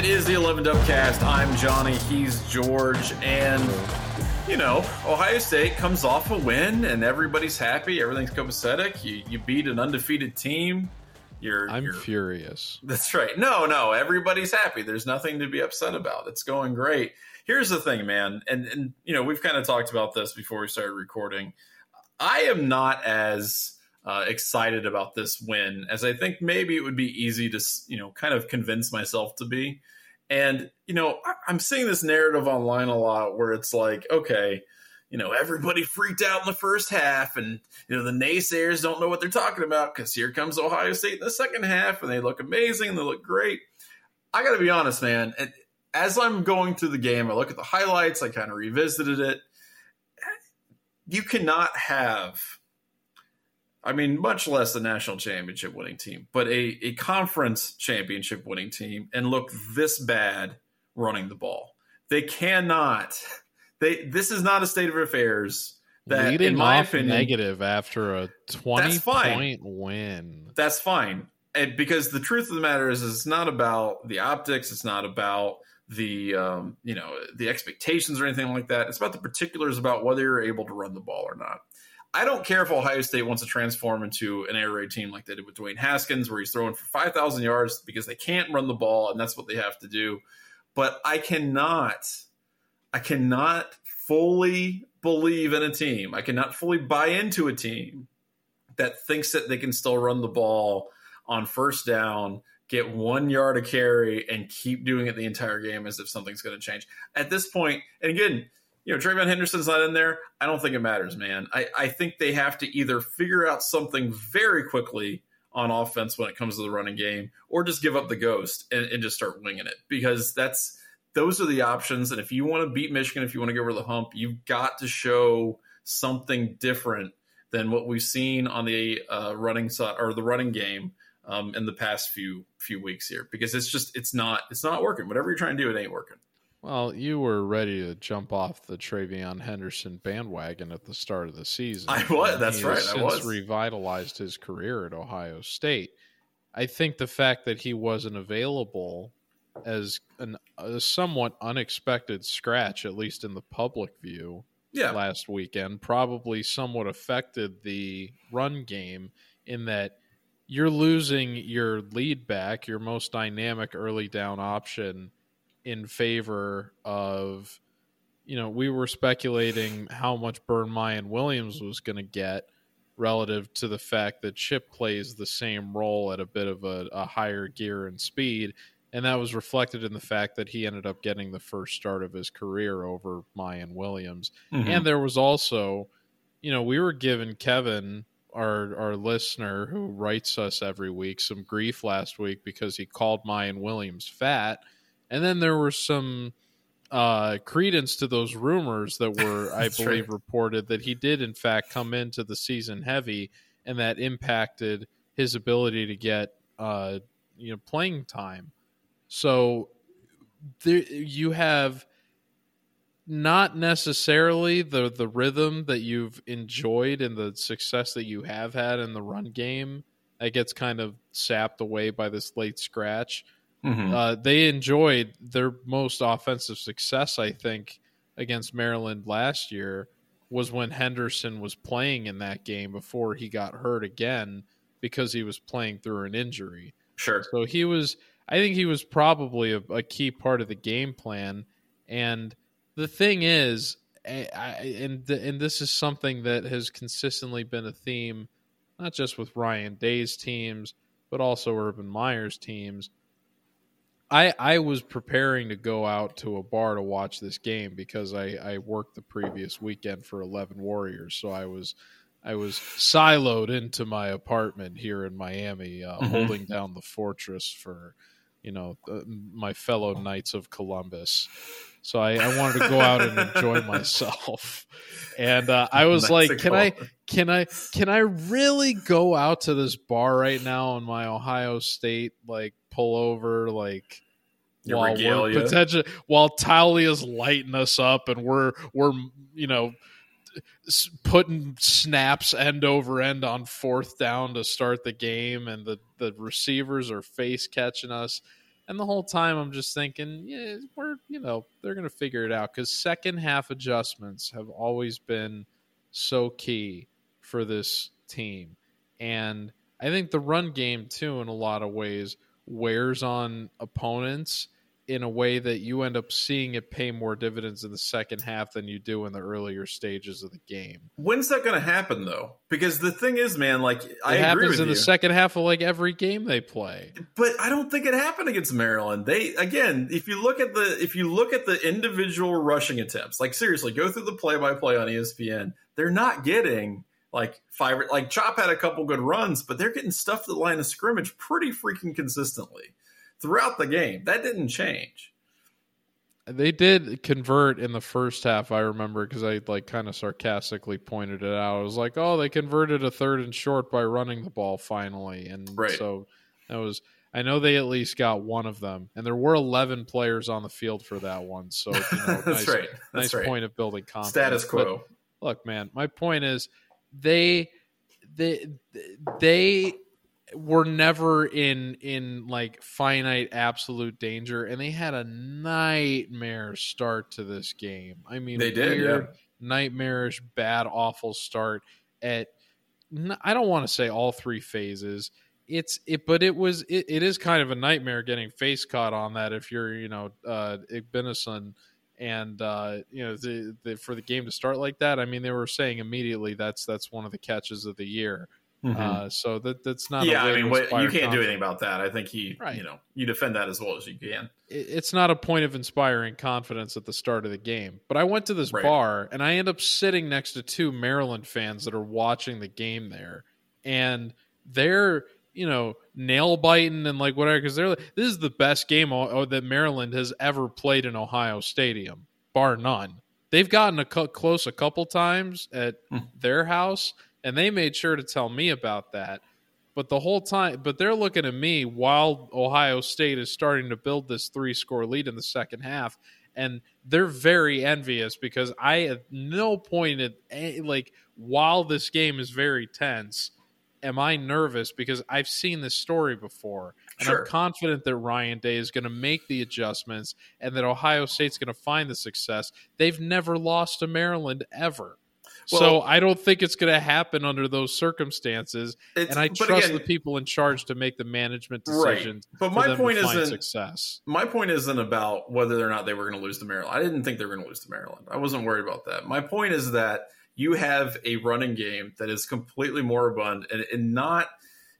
It is the 11 Dubcast. I'm Johnny. He's George. And, you know, Ohio State comes off a win and everybody's happy. Everything's copacetic. You, you beat an undefeated team. You're, I'm you're, furious. That's right. No, no, everybody's happy. There's nothing to be upset about. It's going great. Here's the thing, man. And, and you know, we've kind of talked about this before we started recording. I am not as uh, excited about this win as I think maybe it would be easy to you know kind of convince myself to be. And you know I'm seeing this narrative online a lot where it's like, okay, you know everybody freaked out in the first half, and you know the naysayers don't know what they're talking about because here comes Ohio State in the second half, and they look amazing and they look great. I got to be honest, man. As I'm going through the game, I look at the highlights. I kind of revisited it. You cannot have I mean, much less a national championship winning team, but a, a conference championship winning team and look this bad running the ball. They cannot. They this is not a state of affairs that, Leading in my opinion, negative after a twenty point win. That's fine, and because the truth of the matter is, is, it's not about the optics. It's not about the um, you know the expectations or anything like that. It's about the particulars about whether you're able to run the ball or not. I don't care if Ohio State wants to transform into an air raid team like they did with Dwayne Haskins, where he's throwing for 5,000 yards because they can't run the ball and that's what they have to do. But I cannot, I cannot fully believe in a team. I cannot fully buy into a team that thinks that they can still run the ball on first down, get one yard of carry, and keep doing it the entire game as if something's going to change. At this point, and again, you know, TreVeyon Henderson's not in there. I don't think it matters, man. I, I think they have to either figure out something very quickly on offense when it comes to the running game, or just give up the ghost and, and just start winging it because that's those are the options. And if you want to beat Michigan, if you want to get over the hump, you've got to show something different than what we've seen on the uh, running side or the running game um, in the past few few weeks here because it's just it's not it's not working. Whatever you're trying to do, it ain't working. Well, you were ready to jump off the TreVeyon Henderson bandwagon at the start of the season. I was. That's he right. Has I since was. revitalized his career at Ohio State. I think the fact that he wasn't available as an, a somewhat unexpected scratch, at least in the public view, yeah. last weekend, probably somewhat affected the run game in that you're losing your lead back, your most dynamic early down option in favor of you know we were speculating how much Burn Miyan Williams was going to get relative to the fact that Chip plays the same role at a bit of a, a, higher gear and speed. And that was reflected in the fact that he ended up getting the first start of his career over Miyan Williams. Mm-hmm. and there was also you know we were given Kevin our our listener who writes us every week some grief last week because he called Miyan Williams fat and then there were some uh, credence to those rumors that were, I believe, right. reported that he did in fact come into the season heavy, and that impacted his ability to get uh, you know playing time. So there, you have not necessarily the the rhythm that you've enjoyed and the success that you have had in the run game that gets kind of sapped away by this late scratch Mm-hmm. Uh, they enjoyed their most offensive success, I think, against Maryland last year was when Henderson was playing in that game before he got hurt again because he was playing through an injury. Sure. So he was, I think he was probably a, a key part of the game plan. And the thing is, I, and the, and this is something that has consistently been a theme, not just with Ryan Day's teams, but also Urban Meyer's teams I I was preparing to go out to a bar to watch this game because I I worked the previous weekend for Eleven Warriors, so I was I was siloed into my apartment here in Miami, uh, mm-hmm. holding down the fortress for you know my fellow Knights of Columbus. So I, I, wanted to go out and enjoy myself, and uh, I was like, "Can I? Can I? Can I really go out to this bar right now in my Ohio State like pull over like Your while regalia. we're potentially while Taulia's lighting us up and we're we're you know putting snaps end over end on fourth down to start the game and the the receivers are face catching us And the whole time I'm just thinking, yeah, we're, you know, they're going to figure it out because second half adjustments have always been so key for this team. And I think the run game, too, in a lot of ways, wears on opponents in a way that you end up seeing it pay more dividends in the second half than you do in the earlier stages of the game. When's that going to happen though? Because the thing is, man, like It I agree happens in you, the second half of like every game they play. but I don't think it happened against Maryland. They again, if you look at the if you look at the individual rushing attempts, like seriously, go through the play by play on ESPN. They're not getting like five. Like Chip had a couple good runs, but they're getting stuffed at the line of scrimmage pretty freaking consistently throughout the game. That didn't change. They did convert in the first half, I remember, because I like kind of sarcastically pointed it out. I was like, "Oh, they converted a third and short by running the ball finally," and Right. so that was. I know they at least got one of them, and there were eleven players on the field for that one. So you know, That's nice, right. That's nice right. point of building confidence. Status But quo. look, man, my point is they they they were never in in like finite absolute danger and they had a nightmare start to this game. I mean They did, weird, yeah. nightmarish, bad, awful start at i don't want to say all three phases. It's it, but it was it, it is kind of a nightmare getting face caught on that if you're you know uh, Igbinosun and uh, you know the, the, for the game to start like that. I mean, they were saying immediately that's that's one of the catches of the year. Mhm. Uh, so that that's not. yeah, way I mean, what, you can't do anything about that. I think he, Right. you know, you defend that as well as you can. it- it's not a point of inspiring confidence at the start of the game. But I went to this Right. bar and I end up sitting next to two Maryland fans that are watching the game there, and they're you know nail biting and like whatever because they're like, this is the best game o- o- that Maryland has ever played in Ohio Stadium, bar none. They've gotten a cu- close a couple times at Hmm. their house, and they made sure to tell me about that. But the whole time, but they're looking at me while Ohio State is starting to build this three score lead in the second half. And they're very envious because I at no point at like while this game is very tense, am I nervous because I've seen this story before. And Sure. I'm confident that Ryan Day is going to make the adjustments and that Ohio State's going to find the success. They've never lost to Maryland ever. so Well- I don't think it's going to happen under those circumstances and I trust again, the people in charge to make the management Right. decisions. But for my point isn't success. my point isn't about whether or not they were going to lose to Maryland. I didn't think they were going to lose to Maryland. I wasn't worried about that. My point is that you have a running game that is completely moribund and, and not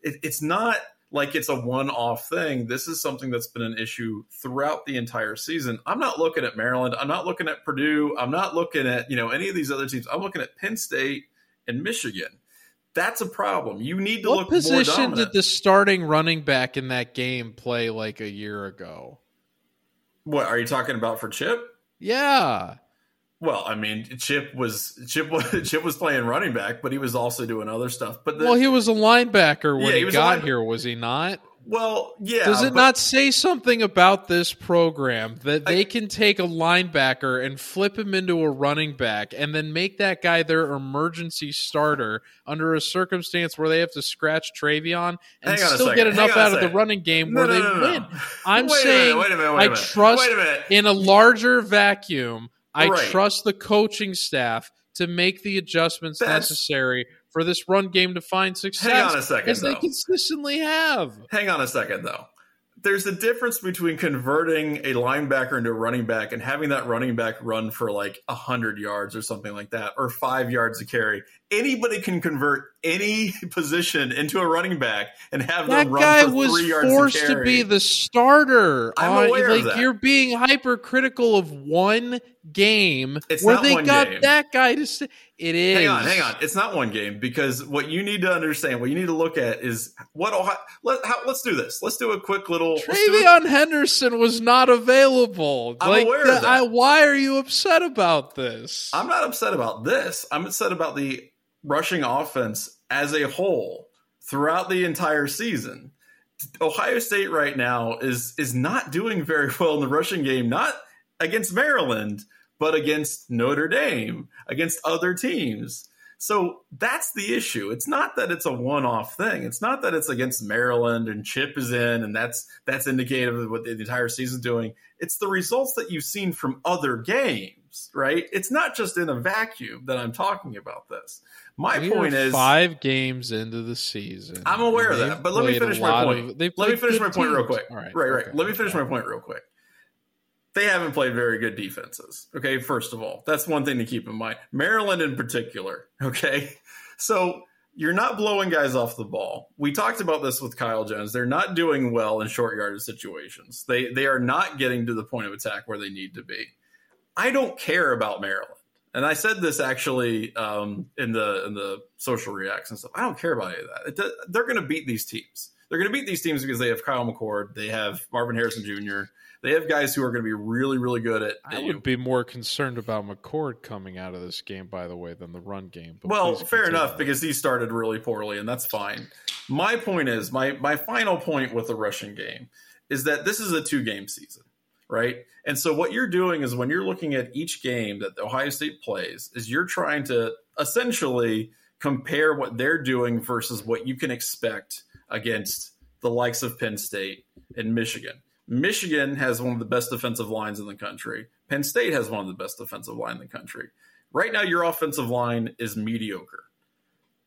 it, it's not like it's a one-off thing. This is something that's been an issue throughout the entire season. I'm not looking at Maryland. I'm not looking at Purdue. I'm not looking at, you know, any of these other teams. I'm looking at Penn State and Michigan. That's a problem. You need to What look position did the starting running back in that game play like a year ago? what are you talking about for Chip? Yeah. Well, I mean, Chip was Chip was Chip was playing running back, but he was also doing other stuff. But the, well, he was a linebacker when Yeah, he he, got here, was he not? well, yeah. Does it but- not say something about this program that I- they can take a linebacker and flip him into a running back and then make that guy their emergency starter under a circumstance where they have to scratch TreVeyon and Hang on a still second. get enough out of the running game No, where no, they no, no, win? I'm Wait saying minute, wait a minute, wait I trust Wait in a larger vacuum, I Right. trust the coaching staff to make the adjustments That's- necessary for this run game to find success Hang on a second, as they consistently have. Hang on a second, though. There's a difference between converting a linebacker into a running back and having that running back run for like 100 yards or something like that, or five yards to carry. Anybody can convert any position into a running back and have That them run guy for was three yards forced to, be the starter. I'm on- aware of like that. you're being hypercritical of one game It's where they got game. that guy to say it is. Hang on, hang on. It's not one game because what you need to understand, what you need to look at is what Ohio. Let, how, let's do this. Let's do a quick little. TreVeyon Henderson was not available. I'm like, aware of that. I, why are you upset about this? I'm not upset about this. I'm upset about the rushing offense as a whole throughout the entire season. Ohio State right now is is not doing very well in the rushing game, not against Maryland, but against Notre Dame, against other teams. So that's the issue. It's not that it's a one-off thing. It's not that it's against Maryland and Chip is in and that's that's indicative of what the entire season's doing. It's the results that you've seen from other games, right? It's not just in a vacuum that I'm talking about this. My We point is five games into the season. I'm aware of that, but let me finish my point. of- Let me finish my point real quick. All right, right, right. okay. Let me finish my point real quick. They haven't played very good defenses. Okay, first of all, that's one thing to keep in mind. Maryland in particular. Okay, so you're not blowing guys off the ball. We talked about this with Kyle Jones. They're not doing well in short yardage situations. They they are not getting to the point of attack where they need to be. I don't care about Maryland. And I said this actually um, in the in the social reacts and stuff. I don't care about any of that. They're going to beat these teams. They're going to beat these teams because they have Kyle McCord, they have Marvin Harrison Jr., they have guys who are going to be really, really good at. I would be more concerned about McCord coming out of this game, by the way, than the run game. But Well, fair enough because he started really poorly, and that's fine. My point is my my final point with the Russian game is that this is a two game season, right? And so what you're doing is when you're looking at each game that Ohio State plays, is you're trying to essentially compare what they're doing versus what you can expect against the likes of Penn State and Michigan. Michigan has one of the best defensive lines in the country. Penn State has one of the best defensive line in the country. Right now, your offensive line is mediocre.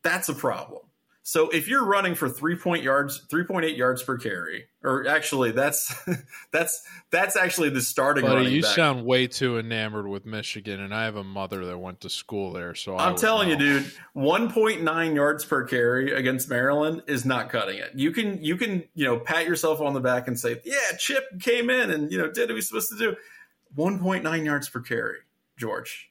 That's a problem. So if you're running for three point yards, three point eight yards per carry, or actually that's that's that's actually the starting Buddy, you back. sound way too enamored with Michigan, and I have a mother that went to school there, so I'm telling you, dude, 1.9 yards per carry against Maryland is not cutting it. You can you can you know pat yourself on the back and say, yeah, Chip came in and you know did what supposed to do. 1.9 yards per carry, George.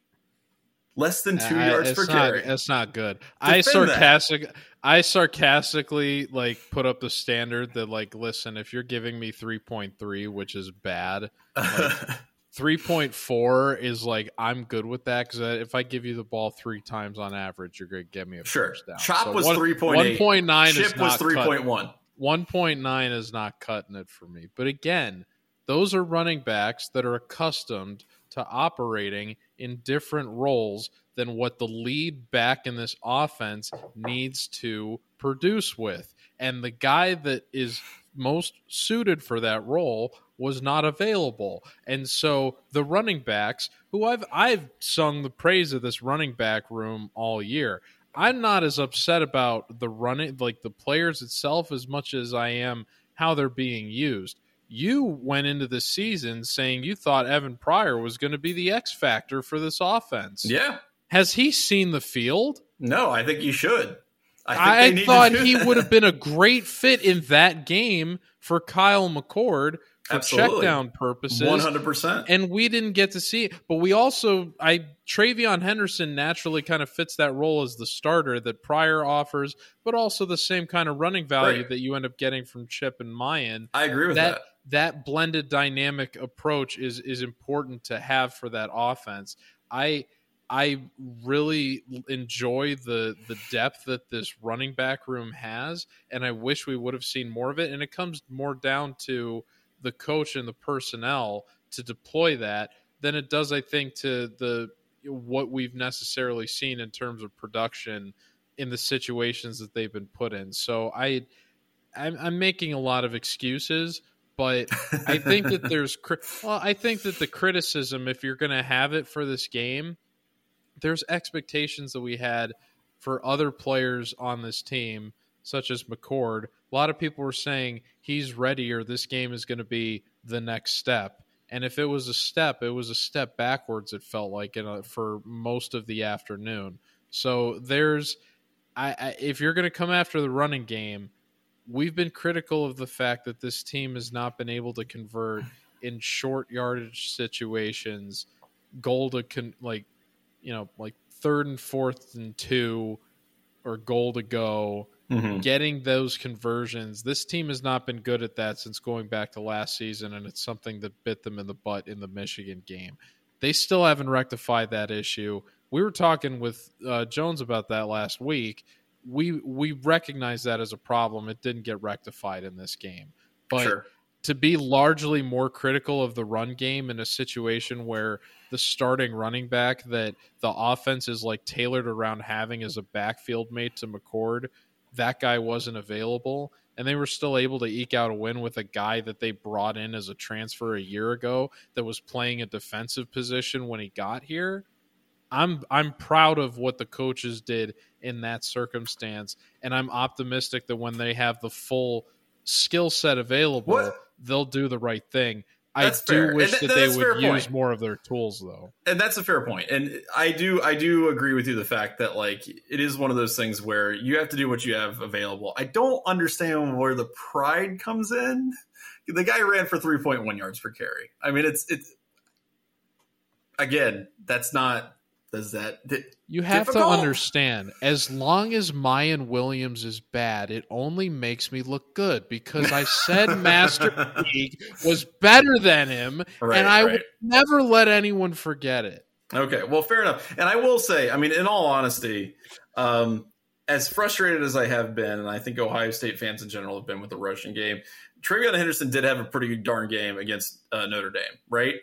Less than two I- yards per not, carry. It's not good. I sarcastic. that. I sarcastically like put up the standard that like, listen, if you're giving me three point three, which is bad, point four is like I'm good with that because uh, if I give you the ball three times on average, you're going to get me a Sure. first down. Chop So was one- 3.8. One point nine Chip was not 3.1. 1.9 is not cutting it for me. But again, those are running backs that are accustomed to operating in different roles than what the lead back in this offense needs to produce with. And the guy that is most suited for that role was not available. And so the running backs, who I've I've sung the praise of this running back room all year. I'm not as upset about the running like the players itself as much as I am how they're being used. You went into the season saying you thought Evan Pryor was going to be the X factor for this offense. Yeah. Has he seen the field? No, I think you should. I, think I, they need to thought he that. would have been a great fit in that game for Kyle McCord for Absolutely. check down purposes. 100%. And we didn't get to see it. But we also I TreVeyon Henderson naturally kind of fits that role as the starter that Pryor offers, but also the same kind of running value Right. that you end up getting from Chip and Miyan. I agree with That that. that blended dynamic approach is is important to have for that offense. I I really enjoy the the depth that this running back room has, and I wish we would have seen more of it. And it comes more down to the coach and the personnel to deploy that than it does, I think, to the what we've necessarily seen in terms of production in the situations that they've been put in. So I, I'm, I'm making a lot of excuses, but I think that there's well, I think that the criticism, if you're going to have it for this game, there's expectations that we had for other players on this team, such as McCord. A lot of people were saying he's ready or this game is going to be the next step. And if it was a step, it was a step backwards. It felt like for most of the afternoon. So there's, I, I if you're going to come after the running game, we've been critical of the fact that this team has not been able to convert in short yardage situations, goal to con- like, you know, like third and fourth and two, or goal to go. Mhm. Getting those conversions, this team has not been good at that since going back to last season, and it's something that bit them in the butt in the Michigan game. They still haven't rectified that issue. We were talking with uh, Jones about that last week. We we recognize that as a problem. It didn't get rectified in this game, but Sure. To be largely more critical of the run game in a situation where the starting running back that the offense is like tailored around having as a backfield mate to McCord, that guy wasn't available. And they were still able to eke out a win with a guy that they brought in as a transfer a year ago that was playing a defensive position when he got here. I'm I'm proud of what the coaches did in that circumstance, and I'm optimistic that when they have the full skill set available, what? They'll do the right thing. That's I do fair. wish th- that they would use more of their tools though. And that's a fair point. And I do I do agree with you the fact that like it is one of those things where you have to do what you have available. I don't understand where the pride comes in. The guy ran for 3.1 yards per carry. I mean it's it's again, that's not does that you have difficult? to understand as long as Miyan Williams is bad it only makes me look good because i said master league was better than him right, and i right. would never let anyone forget it okay well fair enough and i will say i mean in all honesty um, as frustrated as i have been and i think ohio state fans in general have been with the rushing game TreVeyon Henderson did have a pretty darn game against uh, Notre Dame, right?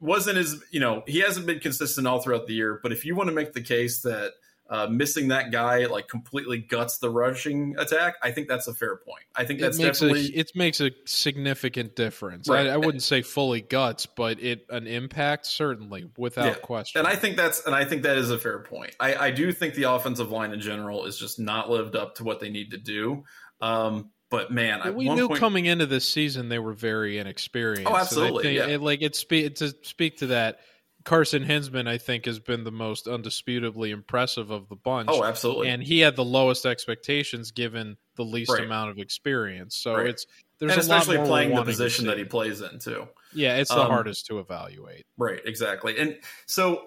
Wasn't as you know he hasn't been consistent all throughout the year. But if you want to make the case that uh, missing that guy like completely guts the rushing attack, I think that's a fair point. I think that's it makes definitely a, it makes a significant difference. Right. I, I, wouldn't say fully guts, but it an impact certainly without yeah. question. And I think that's and I think that is a fair point. I, I do think the offensive line in general is just not lived up to what they need to do. Um, but man, we knew point... coming into this season they were very inexperienced. Oh, absolutely. So think, yeah. it, like it spe- to speak to that. Carson Hinzman, I think, has been the most undisputably impressive of the bunch. Oh, absolutely. And he had the lowest expectations given the least right. amount of experience. So right. it's there's and especially playing the position that he plays in too. Yeah, it's the um, hardest to evaluate. Right, exactly. And so,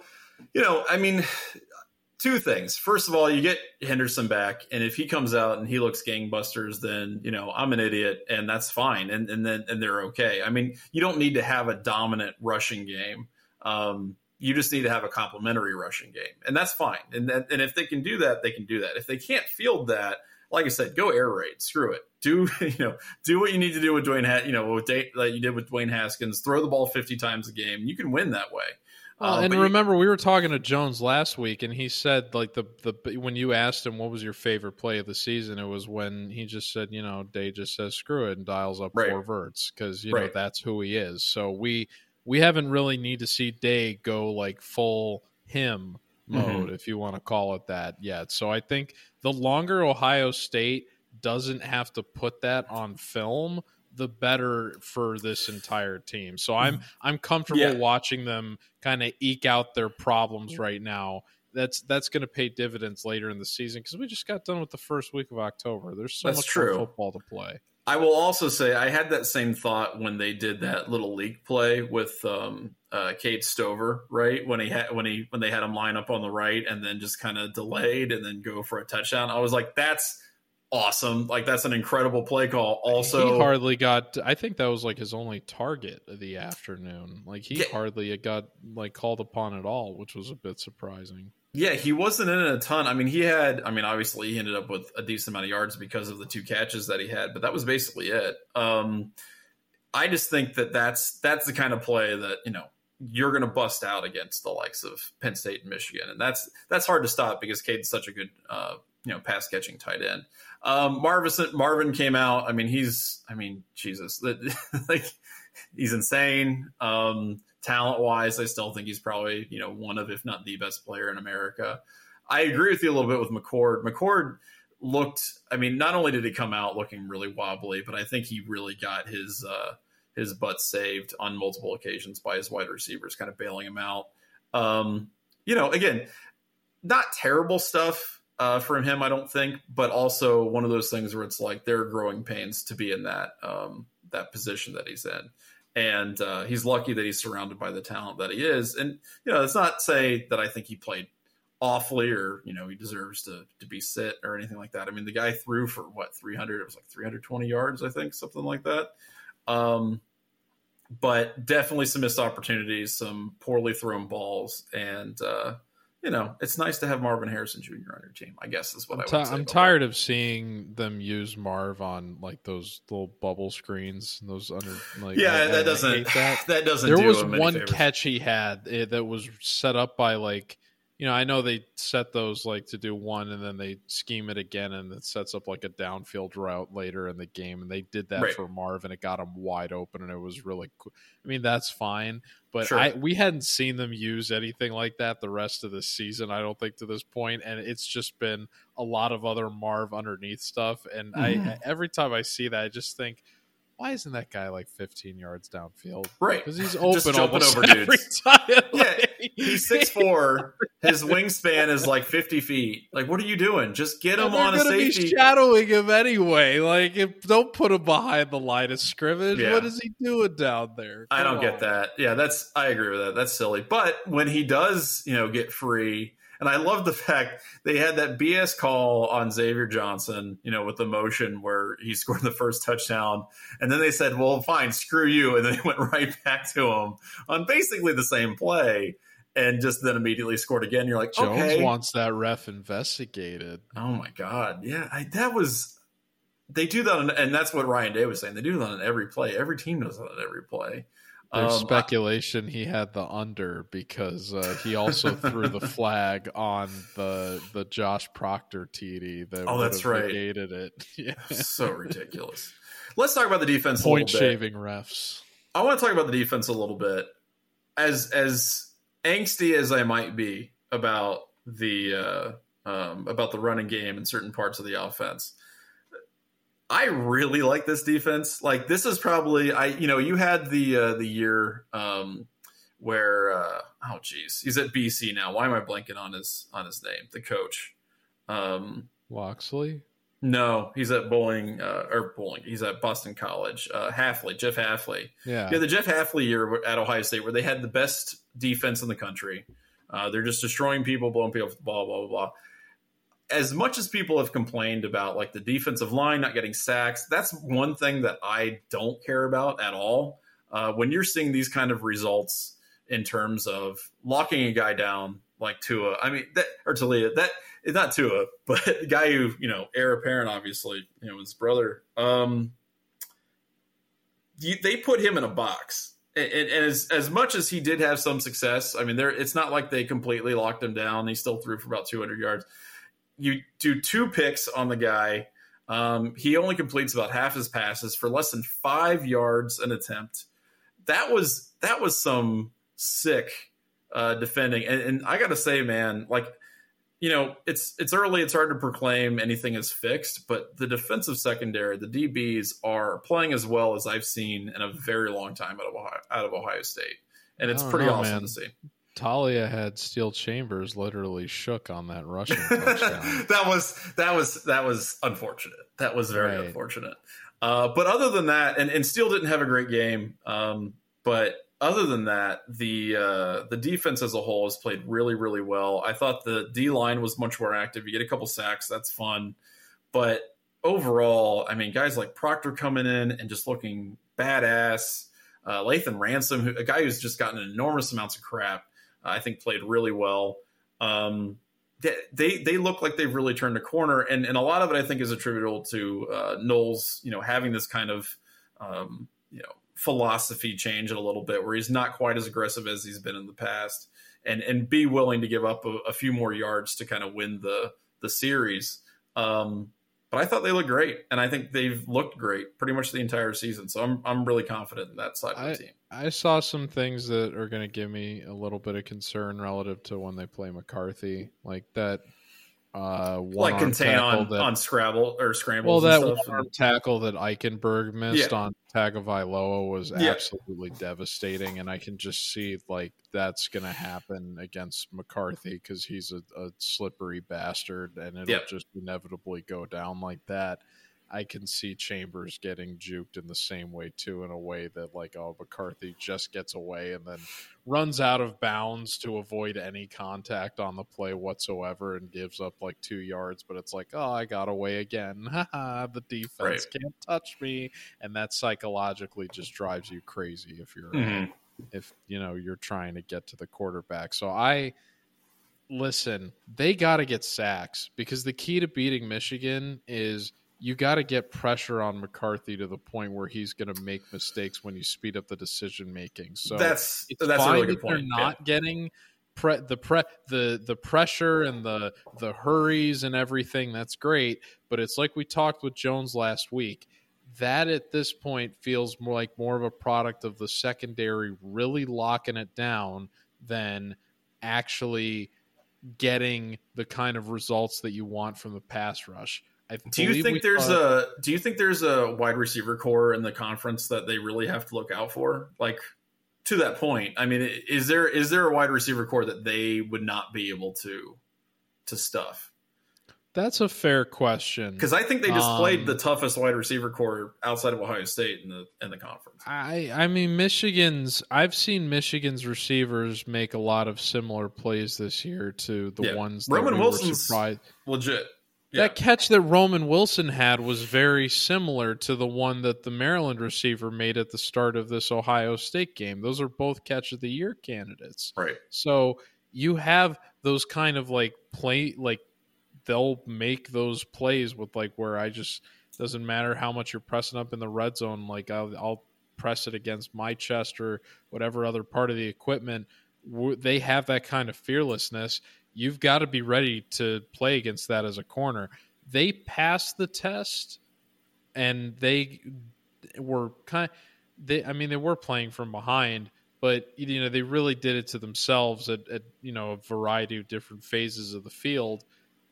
you know, I mean, two things. First of all, you get Henderson back, and if he comes out and he looks gangbusters, then you know I'm an idiot, and that's fine, and and then and they're okay. I mean, you don't need to have a dominant rushing game. Um, you just need to have a complementary rushing game, and that's fine. And that, and if they can do that, they can do that. If they can't field that, like I said, go air raid. Screw it. Do you know? Do what you need to do with Dwayne. You know, with Dave, like you did with Dwayne Haskins. Throw the ball fifty times a game. You can win that way. Uh, and remember, we were talking to Jones last week, and he said like the the when you asked him what was your favorite play of the season, it was when he just said, you know, Day just says screw it and dials up right. four verts because you right. know that's who he is. So we we haven't really need to see Day go like full him mode, mm-hmm. if you want to call it that, yet. So I think the longer Ohio State doesn't have to put that on film the better for this entire team. So I'm mm-hmm. I'm comfortable yeah. watching them kind of eke out their problems right now. That's that's going to pay dividends later in the season because we just got done with the first week of October. There's so that's much true. football to play. I will also say I had that same thought when they did that little league play with um, uh, Cade Stover, right? When he had when he when they had him line up on the right and then just kind of delayed and then go for a touchdown. I was like, that's awesome. Like that's an incredible play call. Also, he hardly got. I think that was like his only target of the afternoon. Like he yeah. hardly got like called upon at all, which was a bit surprising. Yeah, he wasn't in a ton. I mean, he had. I mean, obviously, he ended up with a decent amount of yards because of the two catches that he had, but that was basically it. Um, I just think that that's that's the kind of play that you know you're going to bust out against the likes of Penn State and Michigan, and that's that's hard to stop because Cade's such a good uh, you know pass catching tight end. Um, Marvin Marvin came out. I mean, he's I mean Jesus, like he's insane. Um, talent wise, I still think he's probably you know one of if not the best player in America. I agree with you a little bit with McCord. McCord looked. I mean, not only did he come out looking really wobbly, but I think he really got his uh, his butt saved on multiple occasions by his wide receivers, kind of bailing him out. Um, you know, again, not terrible stuff uh, from him, I don't think, but also one of those things where it's like there are growing pains to be in that um, that position that he's in, and uh, he's lucky that he's surrounded by the talent that he is. And you know, it's not say that I think he played awfully or you know he deserves to to be sit or anything like that. I mean, the guy threw for what 300? It was like 320 yards, I think, something like that. Um, but definitely some missed opportunities, some poorly thrown balls, and uh, you know, it's nice to have Marvin Harrison Jr. on your team. I guess is what I'm, I ti- would say. I'm tired of seeing them use Marv on like those little bubble screens. And those under like Yeah, I- I that doesn't hate that. that doesn't. there was one favors. catch he had eh, that was set up by like you know i know they set those like to do one and then they scheme it again and it sets up like a downfield route later in the game and they did that Right. for marv and it got him wide open and it was really cool i mean that's fine but Sure. I, we hadn't seen them use anything like that the rest of the season i don't think to this point. point and it's just been a lot of other marv underneath stuff and Mhm. i every time i see that i just think why isn't that guy like 15 yards downfield right? because he's open, Just jumping over dudes. Yeah, He's six four. His wingspan is like fifty feet. Like, what are you doing? Just get him on a safety. shadowing him anyway. Like, if, don't put him behind the line of scrimmage. Yeah. What is he doing down there? I don't Come get that. Yeah, that's I agree with that. That's silly. But when he does, you know, get free, and I love the fact they had that BS call on Xavier Johnson, you know, with the motion where he scored the first touchdown, and then they said, "Well, fine, screw you," and then they went right back to him on basically the same play, and just then immediately scored again. You're like, Jones okay, wants that ref investigated. oh my god, yeah, I, that was. They do that, on, and that's what Ryan Day was saying. They do that on every play. Every team does that on every play. There's Um, speculation he had the under because uh, he also threw the flag on the the Josh Proctor TD that Oh, that's right. negated it. Yeah. so ridiculous. Let's talk about the defense a Point little bit. shaving refs. I want to talk about the defense a little bit. As as angsty as I might be about the uh, um, about the running game and certain parts of the offense, I really like this defense. Like this is probably I you know you had the uh, the year um, where uh, oh geez he's at BC now. Why am I blanking on his on his name? The coach. Um, Loxley. no, he's at Bowling uh, or Bowling. He's at Boston College. Uh, Hafley, Jeff Hafley. Yeah. Yeah, the Jeff Hafley year at Ohio State, where they had the best defense in the country. Uh, they're just destroying people, blowing people off the ball, blah blah blah. As much as people have complained about like the defensive line not getting sacks, that's one thing that I don't care about at all. Uh, when you're seeing these kind of results in terms of locking a guy down like Tua, I mean that or Taulia, that it's not Tua, but the guy who you know heir apparent, obviously, you know his brother. Um, you, they put him in a box, and, and as as much as he did have some success, I mean, there it's not like they completely locked him down. He still threw for about 200 yards. You do two picks on the guy. Um, he only completes about half his passes for less than five yards an attempt. That was that was some sick uh, defending, and, and I got to say, man, like you know, it's it's early. It's hard to proclaim anything is fixed, but the defensive secondary, the DBs, are playing as well as I've seen in a very long time out of Ohio, out of Ohio State, and it's pretty know, awesome man. to see. Taulia had Steele Chambers literally shook on that rushing touchdown. that was that was that was unfortunate. That was very Right. unfortunate. Uh, but other than that, and, and Steele didn't have a great game. Um, but other than that, the uh, the defense as a whole has played really really well. I thought the D line was much more active. You get a couple sacks, that's fun. But overall, I mean, guys like Proctor coming in and just looking badass. Uh, Lathan Ransom, who, a guy who's just gotten enormous amounts of crap, I think played really well. Um, they, they look like they've really turned a corner, and and a lot of it I think is attributable to uh, Knowles, you know, having this kind of um, you know philosophy change a little bit, where he's not quite as aggressive as he's been in the past, and and be willing to give up a, a few more yards to kind of win the the series. Um, but I thought they looked great, and I think they've looked great pretty much the entire season. So I'm I'm really confident in that side of the team. I saw some things that are going to give me a little bit of concern relative to when they play McCarthy, like that uh, one Like contain on that, on Scrabble or Scramble. well scrambles that and one stuff. arm tackle that Eichenberg missed Yeah. on Tagovailoa was Yeah. absolutely devastating, and I can just see like that's going to happen against McCarthy because he's a, a slippery bastard, and it'll Yeah. just inevitably go down like that. I can see Chambers getting juked in the same way too, in a way that like oh McCarthy just gets away and then runs out of bounds to avoid any contact on the play whatsoever and gives up like two yards. But it's like oh I got away again, the defense Right. can't touch me, and that psychologically just drives you crazy if you're Mhm. if you know you're trying to get to the quarterback. So I listen, they got to get sacks because the key to beating Michigan is you got to get pressure on McCarthy to the point where he's going to make mistakes when you speed up the decision making. So that's that's a fine really good point. not getting pre- the pre- the the pressure and the the hurries and everything. That's great, but it's like we talked with Jones last week. That at this point feels more like more of a product of the secondary really locking it down than actually getting the kind of results that you want from the pass rush. I Do you think there's saw- a Do you think there's a wide receiver core in the conference that they really have to look out for? Like to that point, I mean, is there is there a wide receiver core that they would not be able to to stuff? That's a fair question. Because I think they just played Um, the toughest wide receiver core outside of Ohio State in the in the conference. I I mean Michigan's I've seen Michigan's receivers make a lot of similar plays this year to the Yeah. ones Roman that we Wilson's-. Legit. Yeah. That catch that Roman Wilson had was very similar to the one that the Maryland receiver made at the start of this Ohio State game. Those are both catch of the year candidates. right. So you have those kind of like play like they'll make those plays with like where I just doesn't matter how much you're pressing up in the red zone. Like I'll, I'll press it against my chest or whatever other part of the equipment. They have that kind of fearlessness. You've got to be ready to play against that as a corner. They passed the test, and they were kind. They, I mean, they were playing from behind, but you know they really did it to themselves at, at you know a variety of different phases of the field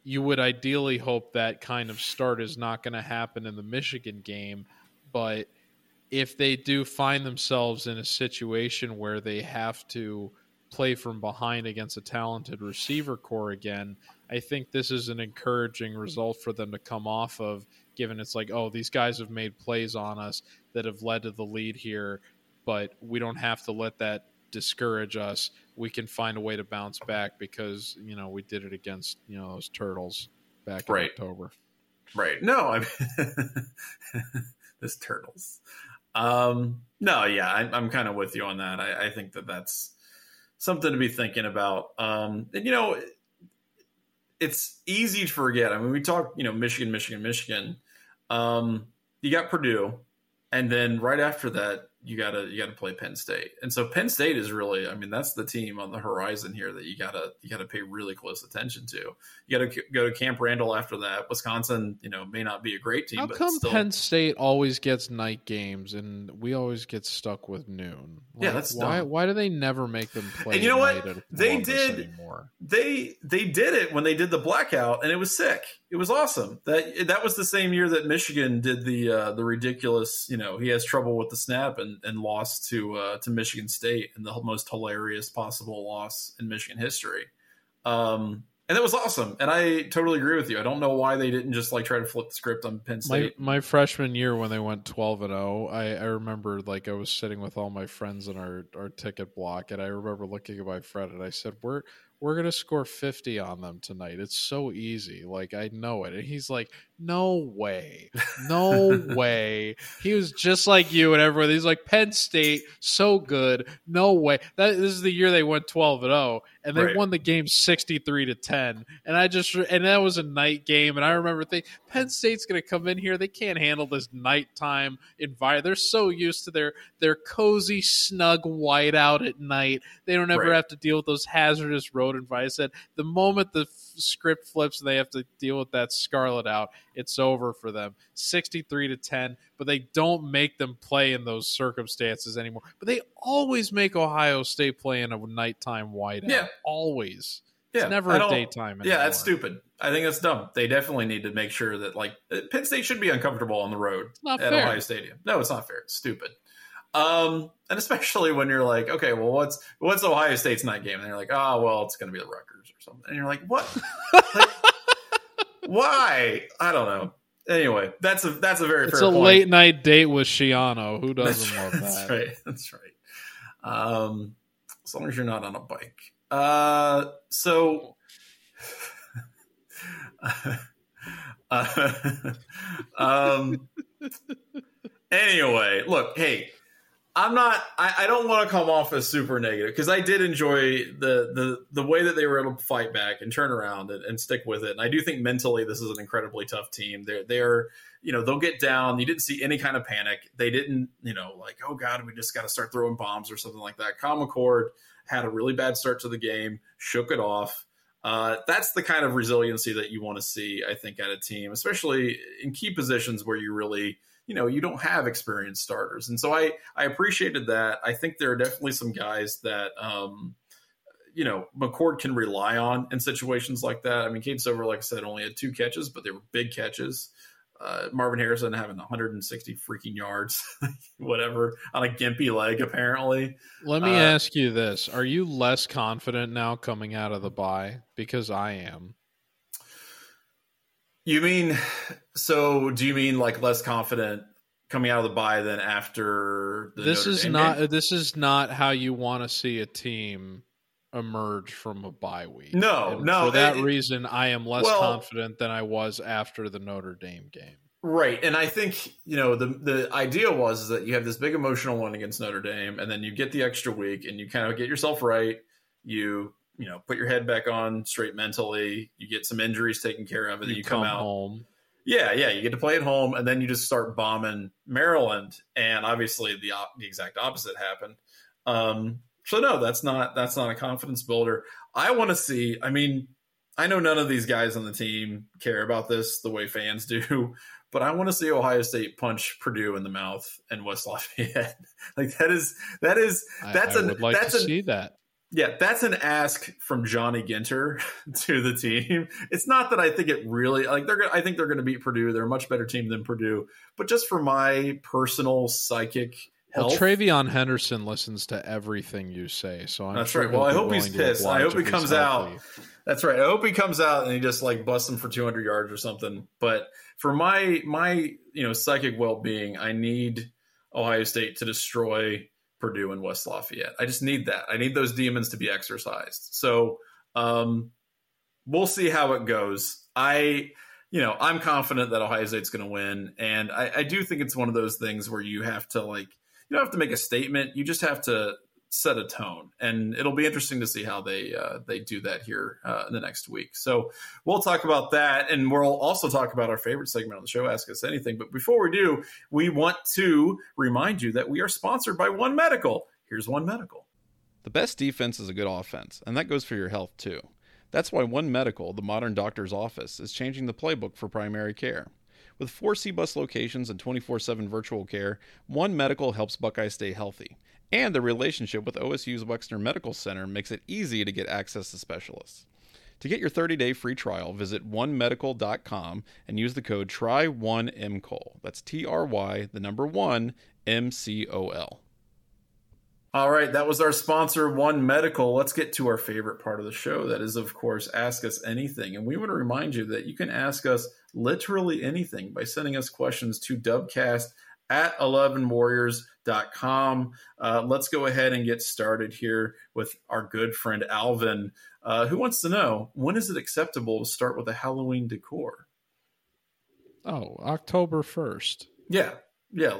you would ideally hope that kind of start is not going to happen in the Michigan game but if they do find themselves in a situation where they have to play from behind against a talented receiver core again I think this is an encouraging result for them to come off of given it's like oh these guys have made plays on us that have led to the lead here but we don't have to let that discourage us. We can find a way to bounce back because you know we did it against you know those turtles back in Right. October. Right. No, I mean, this turtles. Um, no, yeah, I, I'm kind of with you on that. I, I think that that's something to be thinking about. Um, and you know, it's easy to forget. I mean, we talk, you know, Michigan, Michigan, Michigan. Um, you got Purdue, and then right after that, you gotta you gotta play Penn State. And so Penn State is really, I mean, that's the team on the horizon here that you gotta you gotta pay really close attention to. You gotta go to Camp Randall after that. Wisconsin, you know, may not be a great team, How but come still, Penn State always gets night games and we always get stuck with noon? Yeah, that's why. dumb. Why do they never make them play? And you know at what? They did- anymore. they they did it when they did the blackout and it was sick it was awesome that that was the same year that michigan did the uh the ridiculous you know he has trouble with the snap and and lost to uh to michigan state in the most hilarious possible loss in michigan history. Um and that was awesome. And i totally agree with you. I don't know why they didn't just like try to flip the script on penn My state. my freshman year when they went twelve and zero, I I remember like I was sitting with all my friends in our our ticket block, and I remember looking at my friend and I said, "We're we're gonna score fifty on them tonight. It's so easy. Like I know it." And he's like, "No way, no way." He was just like you and everyone. He's like Penn State, so good. No way. That this is the year they went twelve and zero, and they Right. won the game sixty three to ten. And I just and that was a night game, and I remember thinking Penn State's going to come in here. They can't handle this nighttime environment. They're so used to their their cozy, snug whiteout at night. They don't ever Right. have to deal with those hazardous road environments. Said the moment the script flips and they have to deal with that scarlet out, it's over for them. Sixty three to ten, but they don't make them play in those circumstances anymore. But they always make Ohio State play in a nighttime whiteout. Yeah. always. yeah It's never a daytime. yeah that's stupid i think that's dumb they definitely need to make sure that like penn state should be uncomfortable on the road at fair. Ohio Stadium. No, it's not fair. It's stupid. Um, and especially when you're like, okay, well, what's what's Ohio State's night game? And they're like, oh, well, it's going to be the Rutgers or something. And you're like, what? Like, why? I don't know. Anyway, that's a that's a very It's fair a point. late night date with Schiano. Who doesn't love that's that? right. That's right. Um, as long as you're not on a bike. Uh, so. uh, um. Anyway, look, hey, I'm not. I, I don't want to come off as super negative because I did enjoy the the the way that they were able to fight back and turn around and, and stick with it. And I do think mentally this is an incredibly tough team. They're they're you know they'll get down. You didn't see any kind of panic. They didn't you know like oh god we just got to start throwing bombs or something like that. McCord had a really bad start to the game, shook it off. Uh, that's the kind of resiliency that you want to see, I think, at a team, especially in key positions where you really you know you don't have experienced starters and so i i appreciated that i think there are definitely some guys that um you know mccord can rely on in situations like that i mean Cade Stover like i said only had two catches but they were big catches uh, Marvin Harrison having 160 freaking yards, whatever, on a gimpy leg, apparently. Let me uh, ask you this: Are you less confident now coming out of the bye? Because I am. You mean so? Do you mean like less confident coming out of the bye than after? this Notre is Dame not. game? This is not how you want to see a team emerge from a bye week. No, And no, For that it- reason, I am less Well- confident than I was after the Notre Dame game. Right, and I think you know the the idea was is that you have this big emotional one against Notre Dame, and then you get the extra week, and you kind of get yourself right. You you know put your head back on straight mentally. You get some injuries taken care of, and then you, come, out. home. Yeah, yeah, you get to play at home, and then you just start bombing Maryland, and obviously the op- the exact opposite happened. Um, so no, that's not that's not a confidence builder. I want to see. I mean, I know none of these guys on the team care about this the way fans do, but I want to see Ohio State punch Purdue in the mouth and West Lafayette. like that is that is I- That's I, would like that's see that. Yeah, that's an ask from Johnny Ginter to the team. It's not that I think it really like they're. gonna I think they're going to beat Purdue. They're a much better team than Purdue. But just for my personal psychic Well, TreVeyon Henderson listens to everything you say, so I'm That's sure right. Well, I hope he's pissed. I hope he comes out. that's right. I hope he comes out and he just like busts them for 200 yards or something. But for my my you know psychic well being, I need Ohio State to destroy Purdue and West Lafayette. I just need that. I need those demons to be exercised. So um, we'll see how it goes. I you know I'm confident that Ohio State's going to win, and I, I do think it's one of those things where you have to like you don't have to make a statement. You just have to set a tone, and it'll be interesting to see how they uh, they do that here uh, in the next week. So we'll talk about that, and we'll also talk about our favorite segment on the show, Ask Us Anything. But before we do, we want to remind you that we are sponsored by One Medical. Here's One Medical. The best defense is a good offense, and that goes for your health too. That's why One Medical, the modern doctor's office, is changing the playbook for primary care. With four CBUS locations and 24 7 virtual care, One Medical helps Buckeye stay healthy. And the relationship with OSU's Wexner Medical Center makes it easy to get access to specialists. To get your 30-day free trial, visit onemedical.com and use the code TRY1MCOL. That's T R Y, the number 1 M C O L. All right, that was our sponsor, One Medical. Let's get to our favorite part of the show. That is, of course, Ask Us Anything. And we want to remind you that you can ask us literally anything by sending us questions to dubcast at 11warriors.com. Uh, let's go ahead and get started here with our good friend Alvin, uh, who wants to know when is it acceptable to start with a Halloween decor? Oh, October first. Yeah, yeah,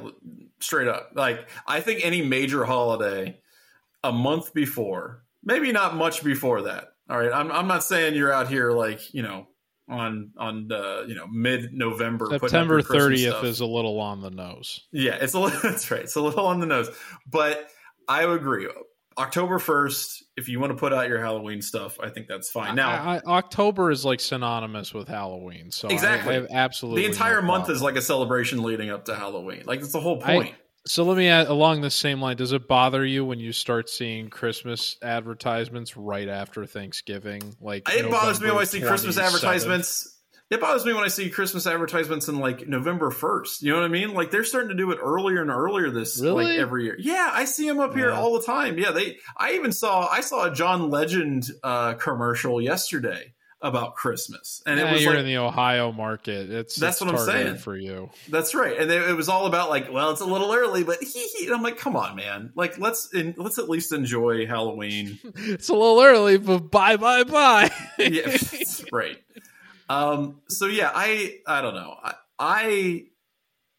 straight up. Like I think any major holiday, a month before, maybe not much before that. All right, I'm I'm not saying you're out here like you know on on uh, you know mid November. September thirtieth is a little on the nose. yeah, it's a little, that's right. It's a little on the nose, but I agree. October first, if you want to put out your Halloween stuff, I think that's fine. Now, I, I, October is like synonymous with Halloween, so Exactly. I, absolutely the entire no month problem. is like a celebration leading up to Halloween. Like it's the whole point. So let me add, along the same line. Does it bother you when you start seeing Christmas advertisements right after Thanksgiving? Like It bothers me when I see November Christmas advertisements. It bothers me when I see Christmas advertisements in like November first. You know what I mean? Like they're starting to do it earlier and earlier this like Really? every year. Yeah, I see them up here Yeah. all the time. Yeah, they. I even saw I saw a John Legend uh, commercial yesterday about Christmas, and Yeah, it was you're like in the Ohio market. It's That's it's what I'm saying. for you. that's right, and they, it was all about like, well, it's a little early, but hee. And I'm like, come on, man, like let's in, let's at least enjoy Halloween. It's a little early, but bye, bye, bye. yeah, right. Um, so yeah, I I don't know. I, I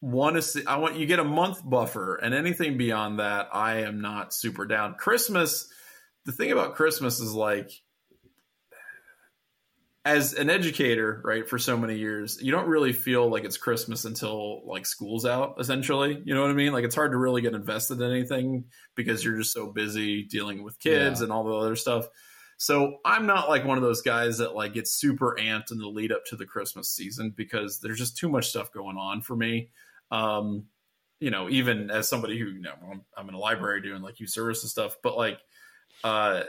want to see. I want you get a month buffer, and anything beyond that, I am not super down. Christmas. The thing about Christmas is like, as an educator, right, for so many years, you don't really feel like it's Christmas until like school's out, essentially. You know what I mean? Like it's hard to really get invested in anything because you're just so busy dealing with kids Yeah. and all the other stuff. So I'm not like one of those guys that like gets super amped in the lead up to the Christmas season because there's just too much stuff going on for me. Um, you know, even as somebody who, you know, I'm, I'm in a library doing like youth service and stuff, but like, uh,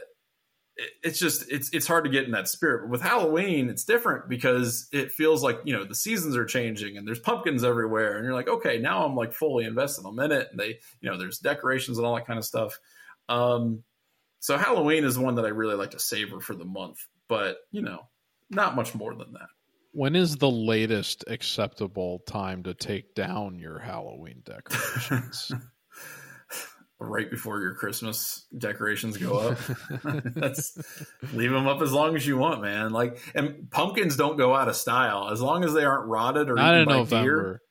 it's just it's it's hard to get in that spirit. But with Halloween, it's different because it feels like you know the seasons are changing and there's pumpkins everywhere, and you're like, okay, now I'm like fully invested. I'm in it, and they you know there's decorations and all that kind of stuff. Um, so Halloween is one that I really like to savor for the month, but you know, not much more than that. When is the latest acceptable time to take down your Halloween decorations? Right before your Christmas decorations go up, that's leave them up as long as you want, man. Like, and pumpkins don't go out of style as long as they aren't rotted or Not eaten in by November. deer.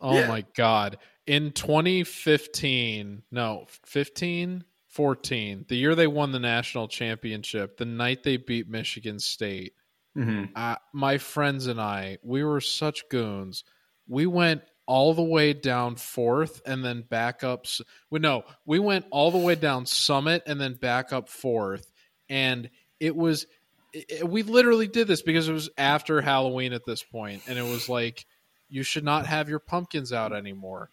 Oh Yeah. my god. In 2015, no, 15, 14, the year they won the national championship, the night they beat Michigan State, hmm uh, my friends and I, we were such goons. We went all the way down fourth and then back up. Well, no, we went all the way down Summit and then back up fourth. And it was, it- we literally did this because it was after Halloween at this point, And it was like, you should not have your pumpkins out anymore.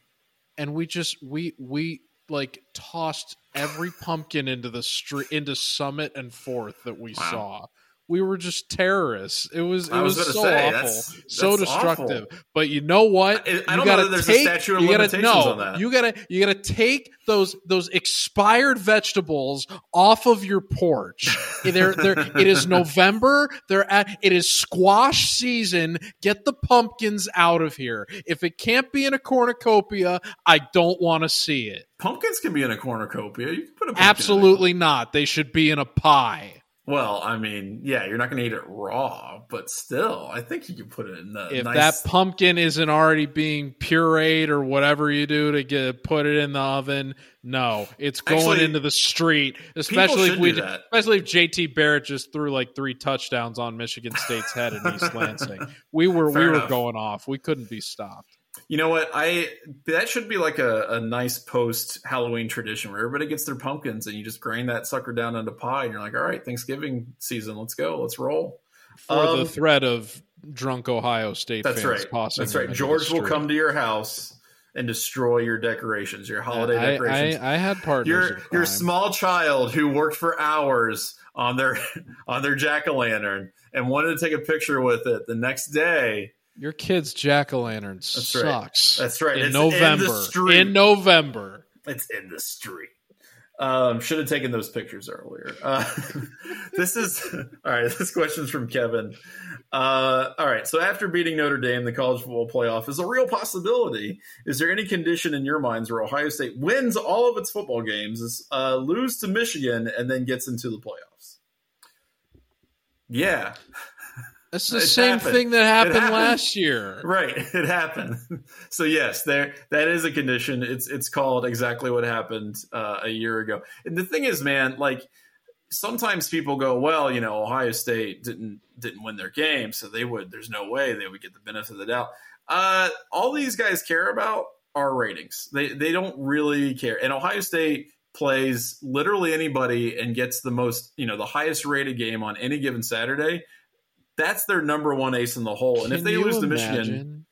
And we just, we, we, like tossed every pumpkin into the street into Summit and Fourth that we Wow. saw we were just terrorists. It was it I was was, so say, awful, that's- so that's destructive. awful. But you know what? I- I you don't know gotta that there's a take, statute of you gotta, no, on that. You gotta you gotta take those those expired vegetables off of your porch. they're, they're, it is November. They're at it is squash season. Get the pumpkins out of here. If it can't be in a cornucopia, I don't want to see it. Pumpkins can be in a cornucopia. You can put a Absolutely not. They should be in a pie. Well, I mean, yeah, you're not going to eat it raw, but still, I think you can put it in the if nice. that pumpkin isn't already being pureed or whatever you do to get put it in the oven, no, it's going Actually, into the street. Especially if we, especially if JT Barrett just threw like three touchdowns on Michigan State's head in East Lansing. We were Fair we were going off. We couldn't be stopped. You know what? I that should be like a, a nice post Halloween tradition where everybody gets their pumpkins and you just grind that sucker down into pie and you're like, all right, Thanksgiving season, let's go, let's roll. For Um, the threat of drunk Ohio State That's fans right. That's right. George will come to your house and destroy your decorations, your holiday I, decorations. I, I had partners. your your small child who worked for hours on their on their jack o' lantern and wanted to take a picture with it the next day. Your kid's jack o' lantern That's right. sucks. That's right. In It's in November. street. in November. It's in the street. Um, should have taken those pictures earlier. Uh, this is all right. This question's from Kevin. Uh, all right. So after beating Notre Dame, the college football playoff is a real possibility. Is there any condition in your minds where Ohio State wins all of its football games, uh, lose to Michigan, and then gets into the playoffs? Yeah, It's the It same happened. thing that happened, happened. last year. right. It happened. So yes, there that is a condition. It's it's called exactly what happened uh, a year ago. And the thing is, man, like sometimes people go, well, you know, Ohio State didn't didn't win their game, so they would. There's no way they would get the benefit of the doubt. Uh, all these guys care about are ratings. They they don't really care. And Ohio State plays literally anybody and gets the most, you know, the highest rated game on any given Saturday. That's their number one ace in the hole. And if they lose to Michigan,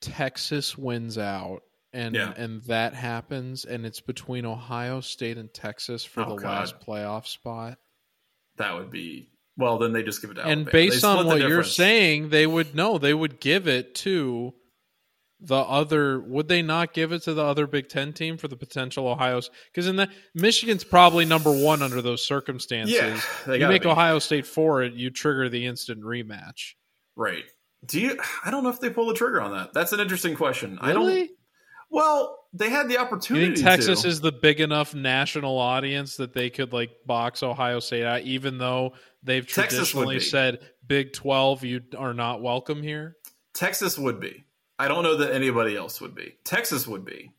Texas wins out and Yeah. and that happens and it's between Ohio State and Texas for Oh, the God. last playoff spot. that would be well. Then they just give it to and Alabama. based on what you're saying, they would no, they would give it to the other would they not give it to the other Big 10 team for the potential Ohio's cuz in the Michigan's probably number 1 under those circumstances. yeah, you make be. Ohio State for it, you trigger the instant rematch. right. Do you? I don't know if they pull the trigger on that. That's an interesting question. I don't. Well, they had the You opportunity. think Texas to. is the big enough national audience that they could like box Ohio State out, even though they've traditionally said Big Twelve, you are not welcome here. Texas would be. I don't know that anybody else would be. Texas would be.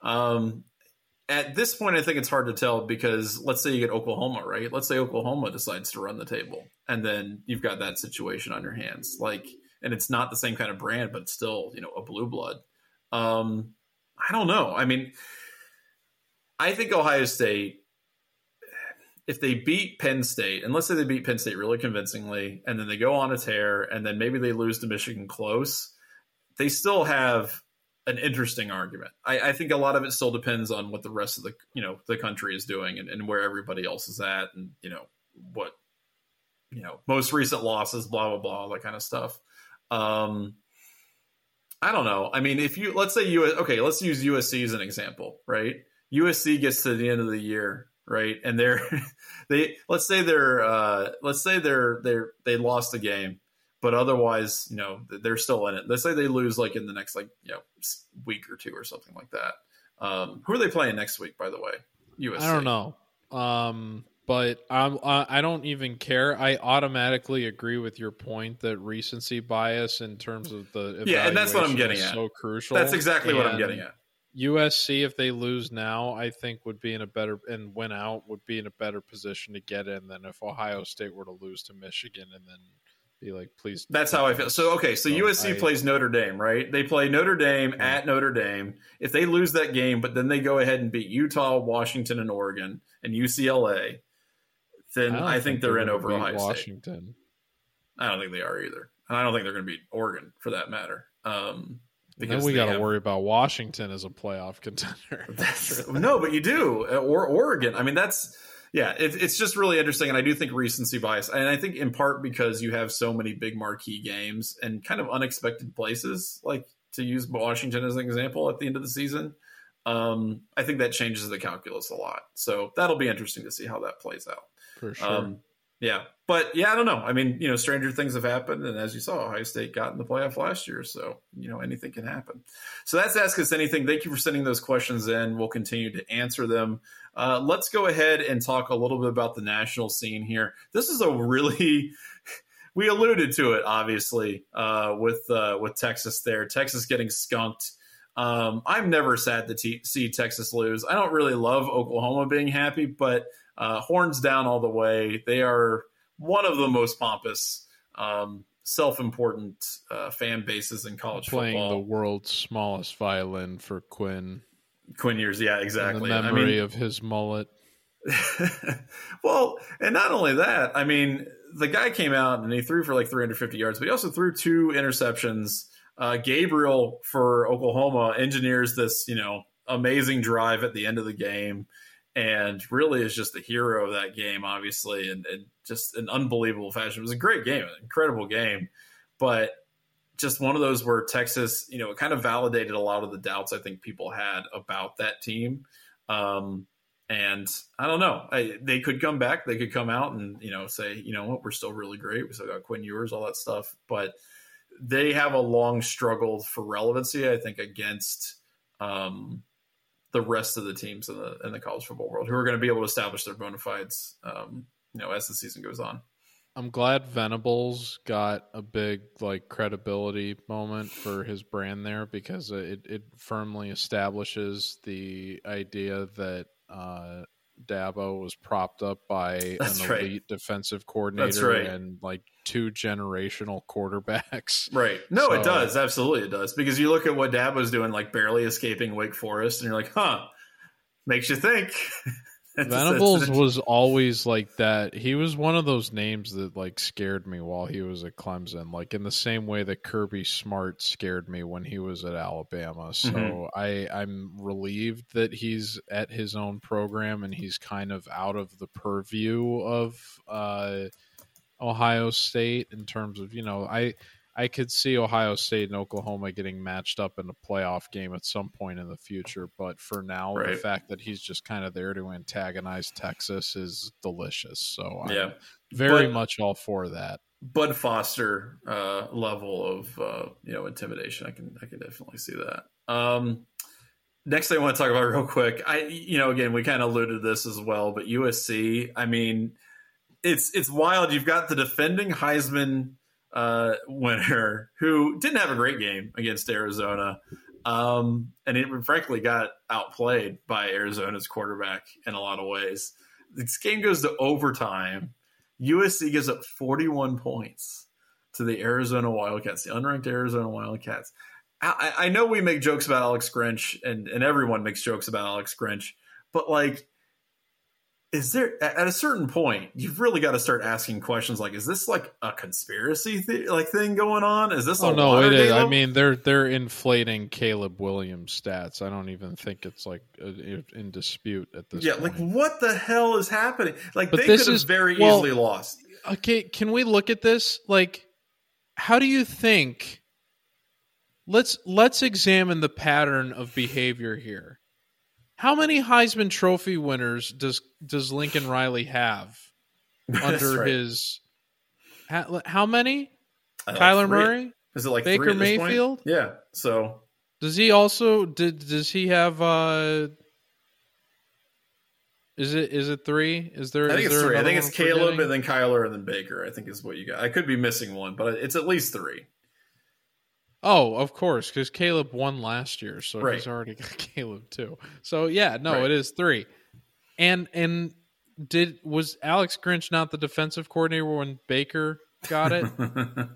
Um, at this point, I think it's hard to tell because let's say you get Oklahoma, right? Let's say Oklahoma decides to run the table, and then you've got that situation on your hands. Like, and it's not the same kind of brand, but still, you know, a blue blood. Um, I don't know. I mean, I think Ohio State, if they beat Penn State, and let's say they beat Penn State really convincingly, and then they go on a tear, and then maybe they lose to Michigan close, they still have an interesting argument. I, I, think a lot of it still depends on what the rest of the you know the country is doing and, and, where everybody else is at, and you know what you know most recent losses, blah blah blah, all that kind of stuff. Um, I don't know. I mean, if you let's say you okay, let's use USC as an example, right? USC gets to the end of the year, right, and they're they let's say they're uh, let's say they're they're they lost the game but otherwise, you know, they're still in it. Let's say they lose like in the next like you know week or two or something like that. Um, who are they playing next week? By the way, USC. I don't know, um, but I'm I don't even care. I automatically agree with your point that recency bias in terms of the yeah, and that's what I'm getting at. So crucial. That's exactly and what I'm getting at. USC, if they lose now, I think would be in a better and win out would be in a better position to get in than if Ohio State were to lose to Michigan and then be like, please. That's how I feel. So okay, so USC I, plays Notre Dame, right? They play Notre Dame yeah. at Notre Dame. If they lose that game, but then they go ahead and beat Utah, Washington, and Oregon, and UCLA, then I, I think, think, they're, they're in over Ohio Washington. State. I don't think they are either, and I don't think they're going to beat Oregon for that matter. Um, because then we got to worry about Washington as a playoff contender. no, but you do, or Oregon. I mean, that's yeah, it, it's just really interesting, and I do think recency bias, and I think in part because you have so many big marquee games and kind of unexpected places, like to use Washington as an example at the end of the season. Um, I think that changes the calculus a lot. So that'll be interesting to see how that plays out. For sure. Um, yeah, but yeah, I don't know. I mean, you know, stranger things have happened, and as you saw, Ohio State got in the playoff last year, so you know anything can happen. So that's ask us anything. Thank you for sending those questions in. We'll continue to answer them. Uh, let's go ahead and talk a little bit about the national scene here. This is a really we alluded to it obviously uh, with uh, with Texas there. Texas getting skunked. Um, I'm never sad to t- see Texas lose. I don't really love Oklahoma being happy, but uh, horns down all the way. They are one of the most pompous, um, self-important uh, fan bases in college football. Playing football. the world's smallest violin for Quinn. Quinn Ewers, yeah, exactly. The memory I mean, of his mullet. well, and not only that, I mean, the guy came out and he threw for like 350 yards, but he also threw two interceptions. Uh, Gabriel for Oklahoma engineers this, you know, amazing drive at the end of the game and really is just the hero of that game, obviously, and, and just an unbelievable fashion. It was a great game, an incredible game, but just one of those where Texas, you know, it kind of validated a lot of the doubts I think people had about that team. Um, and I don't know, I, they could come back, they could come out and you know say, you know what, we're still really great. We still got Quinn Ewers, all that stuff, but they have a long struggle for relevancy. I think against um, the rest of the teams in the in the college football world who are going to be able to establish their bona fides, um, you know, as the season goes on. I'm glad Venables got a big like credibility moment for his brand there because it it firmly establishes the idea that uh, Dabo was propped up by That's an right. elite defensive coordinator right. and like two generational quarterbacks. Right. No, so, it does. Absolutely it does. Because you look at what Dabo's doing, like barely escaping Wake Forest, and you're like, huh, makes you think. Venables was always like that. He was one of those names that like scared me while he was at Clemson, like in the same way that Kirby Smart scared me when he was at Alabama. So mm-hmm. I I'm relieved that he's at his own program and he's kind of out of the purview of uh, Ohio State in terms of you know I I could see Ohio State and Oklahoma getting matched up in a playoff game at some point in the future. But for now, right. the fact that he's just kind of there to antagonize Texas is delicious. So I'm yeah. very but, much all for that. Bud Foster uh, level of uh, you know intimidation, I can I can definitely see that. Um, next thing I want to talk about real quick, I you know again we kind of alluded to this as well, but USC, I mean, it's it's wild. You've got the defending Heisman uh, winner who didn't have a great game against Arizona. Um, and it frankly got outplayed by Arizona's quarterback in a lot of ways. This game goes to overtime. USC gives up 41 points to the Arizona Wildcats, the unranked Arizona Wildcats. I, I know we make jokes about Alex Grinch, and, and everyone makes jokes about Alex Grinch, but like is there at a certain point you've really got to start asking questions like is this like a conspiracy th- like thing going on? Is this oh a no it is. I mean they're they're inflating caleb williams stats. I don't even think it's like in dispute at this yeah point. like what the hell is happening? Like But they this could have is- very well- easily lost. okay can we look at this? Like how do you think let's let's examine the pattern of behavior here how many heisman trophy winners does does lincoln riley have under right. his how, how many Uh, kyler three- murray is it like Baker this point? Mayfield? yeah so does he also did does he have uh is it is it three is there i think it's three i think it's caleb forgetting? and then kyler and then baker i think is what you got i could be missing one but it's at least three Oh, of course, because Caleb won last year, so Right. he's already got Caleb too. So yeah, no, Right. it is three. And and did was Alex Grinch not the defensive coordinator when Baker got it?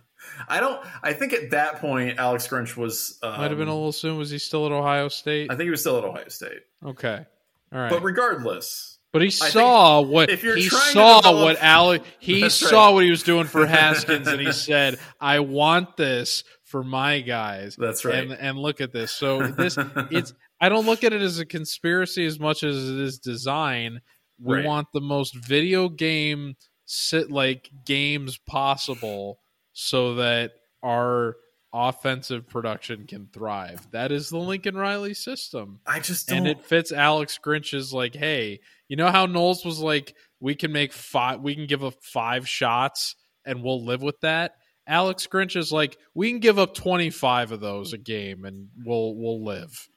I don't. I think at that point, Alex Grinch was. Um, Might have been a little soon. Was he still at Ohio State? I think he was still at Ohio State. Okay, all right. But regardless, But he saw what if you're he trying to saw develop- what Alex he saw right. what he was doing for Haskins, and he said, "I want this for my guys." that's right. And and look at this. So this it's I don't look at it as a conspiracy as much as it is design. We Right. want the most video game sit like games possible so that our offensive production can thrive. That is the Lincoln Riley system. I just don't. And it fits Alex Grinch's like, hey, you know how Knowles was like, we can make five we can give up five shots and we'll live with that. Alex Grinch is like, we can give up twenty five of those a game and we'll we'll live.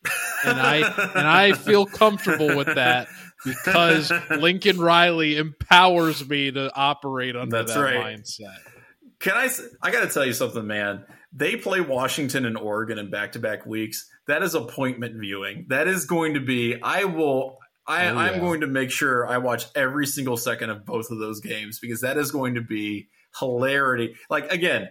And I and I feel comfortable with that because Lincoln Riley empowers me to operate under That's that right. mindset. Can I I got to tell you something, man. They play Washington and Oregon in back-to-back weeks. That is appointment viewing. That is going to be. I will. I, Oh, I'm going to make sure I watch every single second of both of those games because that is going to be hilarity. Like again,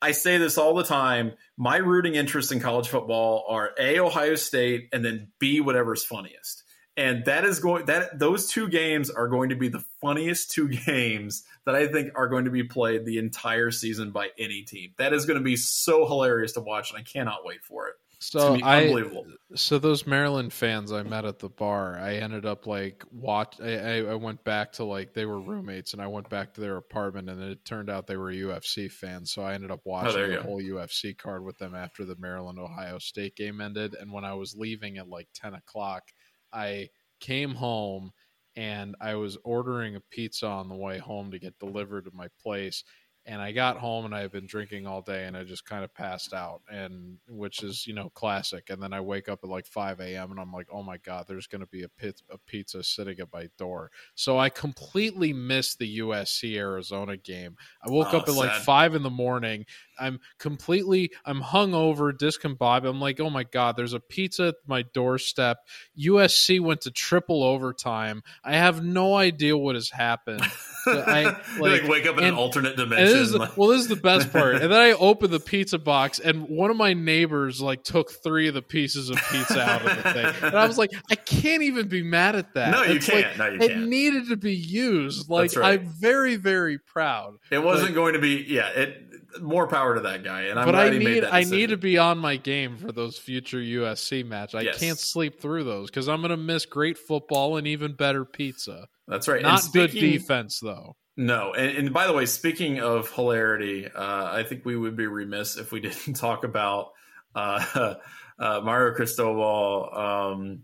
I say this all the time. My rooting interests in college football are a Ohio State and then b whatever's funniest. And that is going that those two games are going to be the funniest two games that I think are going to be played the entire season by any team. That is going to be so hilarious to watch, and I cannot wait for it. So going to be I so those Maryland fans I met at the bar, I ended up like watch. I, I, I went back to like they were roommates, and I went back to their apartment, and it turned out they were UFC fans. So I ended up oh, watching Oh, the go. whole UFC card with them after the Maryland Ohio State game ended. And when I was leaving at like ten o'clock, I came home and I was ordering a pizza on the way home to get delivered to my place. And I got home and I had been drinking all day and I just kind of passed out and which is, you know, classic. And then I wake up at like 5 a.m. and I'm like, oh my God, there's going to be a, pit, a pizza sitting at my door. So I completely missed the USC Arizona game. I woke Oh, up at like five in the morning. I'm completely, I'm hungover, discombobulated. I'm like, oh my God, there's a pizza at my doorstep. USC went to triple overtime. I have no idea what has happened. So I, like, like- wake up in and- an alternate dimension. this the, well, this is the best part. And then I open the pizza box, and one of my neighbors like took three of the pieces of pizza out of the thing, and I was like, I can't even be mad at that. no, you It's can't. no, you it can't. needed to be used. Like right. I'm very, very proud. It wasn't like- going to be. Yeah, it. More power to that guy, and I'm but glad I he made need that I need to be on my game for those future USC match. I Yes. can't sleep through those because I'm going to miss great football and even better pizza. That's right. Not good defense though. No, and, and by the way, speaking of hilarity, uh, I think we would be remiss if we didn't talk about uh, uh, Mario Cristobal um,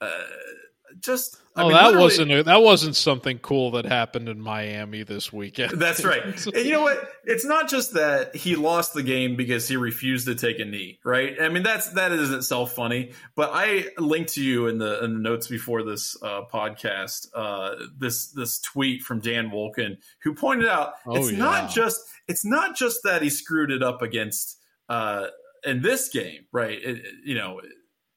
uh, just I oh, mean, that wasn't a, that wasn't something cool that happened in Miami this weekend. That's right. And you know what? It's not just that he lost the game because he refused to take a knee, right? I mean, that's that is itself funny. But I linked to you in the in the notes before this uh, podcast uh, this this tweet from Dan Wolken, who pointed out Oh, it's yeah. not just it's not just that he screwed it up against uh, in this game, right? It- you know.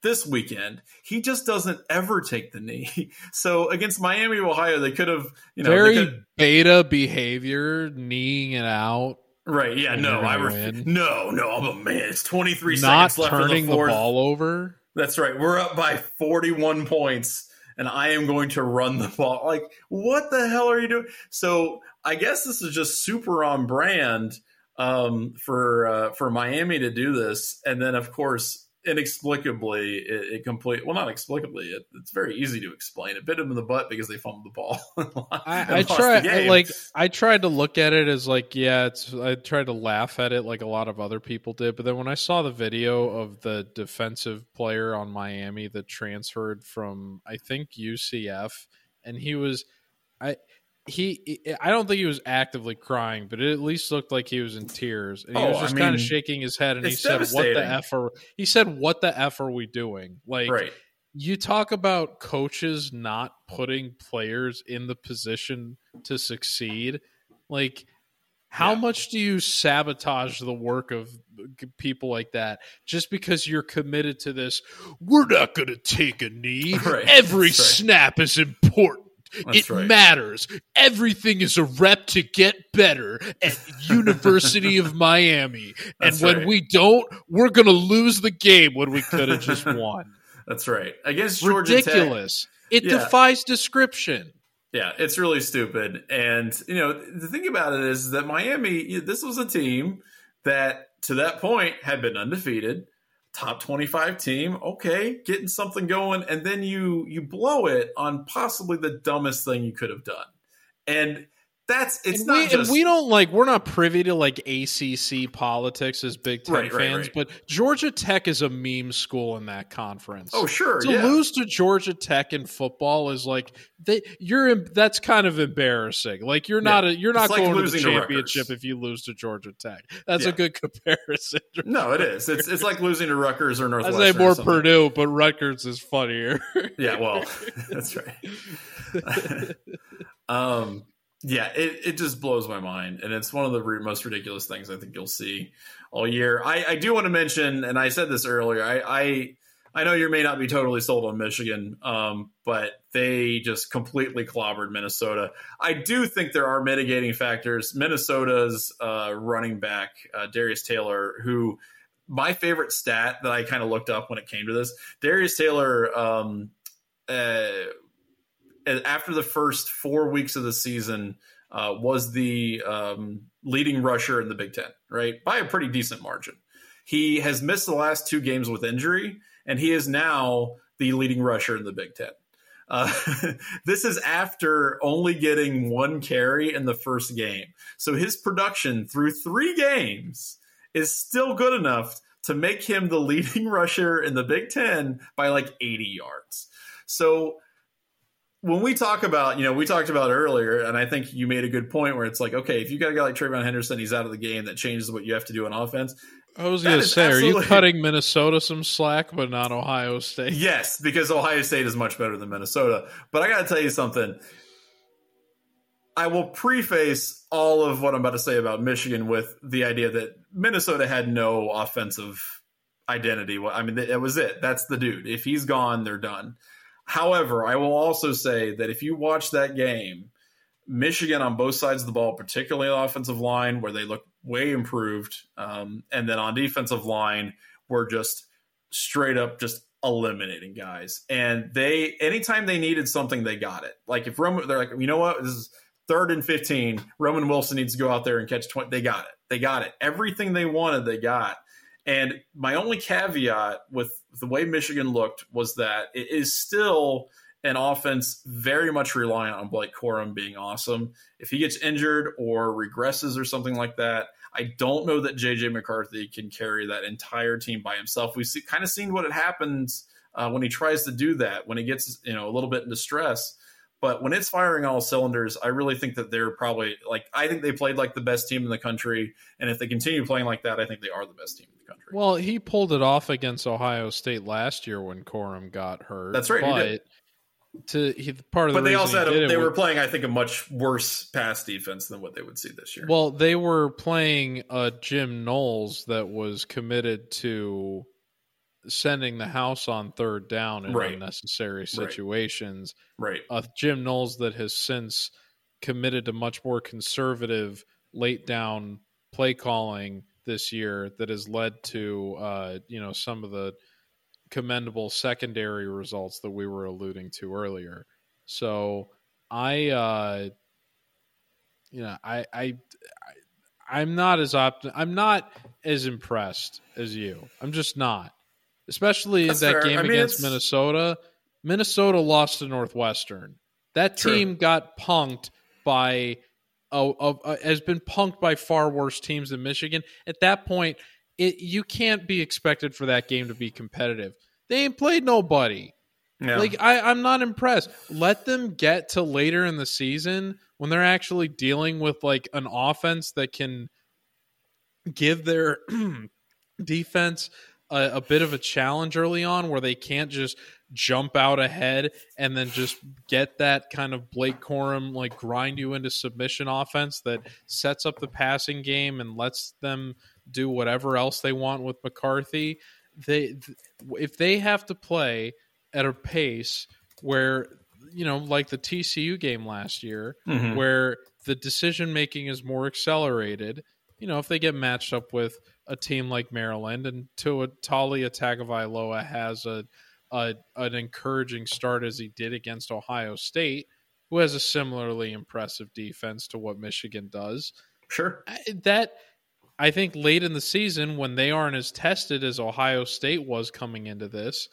This weekend, he just doesn't ever take the knee. So against Miami, Ohio, they could have, you know, Very beta behavior, kneeing it out, Right. Yeah. No. I gonna ref- win. no. No. I'm a man. It's 23 not seconds left in turning the the, fourth. ball over. That's right. We're up by 41 points, and I am going to run the ball. Like, what the hell are you doing? So I guess this is just super on brand um, for uh, for Miami to do this, and then of course. Inexplicably, it, it complete. Well, not explicably. It, it's very easy to explain. It bit him in the butt because they fumbled the ball. I, I lost the try I, game. like I tried to look at it as like yeah it's I tried to laugh at it like a lot of other people did but then when I saw the video of the defensive player on Miami that transferred from I think UCF and he was I he I don't think he was actively crying but it at least looked like he was in tears and he Oh, was I just kind mean, of shaking his head and he said what the f are he said what the f are we doing like right. you talk about coaches not putting players in the position to succeed like how Yeah. much do you sabotage the work of people like that just because you're committed to this we're not going to take a knee Right. every right. snap is important That's it right. matters everything is a rep to get better at university of miami and when right. we don't we're going to lose the game when we could have just won That's right. Against Georgia Tech, ridiculous. It Yeah. defies description. Yeah, it's really stupid. And, you know, the thing about it is that Miami, this was a team that to that point had been undefeated, top 25 team. Okay, getting something going and then you you blow it on possibly the dumbest thing you could have done. And that's it's and not we, just and we don't like we're not privy to like ACC politics as Big Ten Right, right, fans, right. but Georgia Tech is a meme school in that conference. Oh, sure. to yeah. lose to Georgia Tech in football is like they you're that's kind of embarrassing. Like you're not a, you're It's not like going to the losing to championship if you lose to Georgia Tech. That's Yeah. a good comparison. No, it is. It's it's like losing to Rutgers or North. I Northwestern. say more. Purdue, but Rutgers is funnier. Yeah, well, that's right. um, yeah, it, it just blows my mind, and it's one of the most ridiculous things I think you'll see all year. I, I do want to mention, and I said this earlier. I, I I know you may not be totally sold on Michigan, um, but they just completely clobbered Minnesota. I do think there are mitigating factors. Minnesota's uh, running back uh, Darius Taylor, who my favorite stat that I kind of looked up when it came to this, Darius Taylor. Um, uh, after the first four weeks of the season, uh, was the um, leading rusher in the Big Ten, right? By a pretty decent margin. He has missed the last two games with injury, and he is now the leading rusher in the Big Ten. Uh, this is after only getting one carry in the first game. So his production through three games is still good enough to make him the leading rusher in the Big Ten by like 80 yards. So when we talk about, you know, we talked about earlier, and I think you made a good point where it's like, okay, if you got a guy like TreVeyon Henderson, he's out of the game, that changes what you have to do on offense. I was going to say, are you cutting Minnesota some slack, but not Ohio State? Yes, because Ohio State is much better than Minnesota. But I got to tell you something. I will preface all of what I'm about to say about Michigan with the idea that Minnesota had no offensive identity. Well, I mean, that was it. That's the dude. If he's gone, they're done. However, I will also say that if you watch that game, Michigan on both sides of the ball, particularly the offensive line, where they look way improved, um, and then on defensive line, were just straight up just eliminating guys. And they, anytime they needed something, they got it. Like if Roman, they're like, you know what, this is third and 15. Roman Wilson needs to go out there and catch 20. They got it. They got it. Everything they wanted, they got. And my only caveat with the way Michigan looked was that it is still an offense very much reliant on Blake Corum being awesome. If he gets injured or regresses or something like that, I don't know that JJ McCarthy can carry that entire team by himself. We've see, kind of seen what it happens uh, when he tries to do that, when he gets you know a little bit in distress. But when it's firing all cylinders, I really think that they're probably like I think they played like the best team in the country, and if they continue playing like that, I think they are the best team country. Well, he pulled it off against Ohio State last year when Corum got hurt. That's right, he But did. to he, part of the but they reason also had a, they were was- playing, I think, a much worse pass defense than what they would see this year. Well, they were playing uh, Jim Knowles that was committed to sending the house on third down in Right. unnecessary situations. right, Uh, Jim Knowles that has since committed to much more conservative late down play calling this year that has led to uh, you know some of the commendable secondary results that we were alluding to earlier. So I uh you know I I, I I'm not as opt I'm not as impressed as you. I'm just not. Especially That's in that fair. game I mean, against it's- Minnesota. Minnesota lost to Northwestern. That True. team got punked by a, a, a- has been punked by far worse teams than Michigan. At that point, it you can't be expected for that game to be competitive. They ain't played nobody. Like I, I'm not impressed. Let them get to later in the season when they're actually dealing with like an offense that can give their defense a, a bit of a challenge early on, where they can't just jump out ahead and then just get that kind of Blake Corum like grind you into submission offense that sets up the passing game and lets them do whatever else they want with McCarthy. They th- if they have to play at a pace where you know like the TCU game last year Mhm. where the decision making is more accelerated you know if they get matched up with a team like Maryland and Tua Taulia Tagovailoa has a, a an encouraging start as he did against Ohio State who has a similarly impressive defense to what Michigan does sure. That I think late in the season when they aren't as tested as Ohio State was coming into this,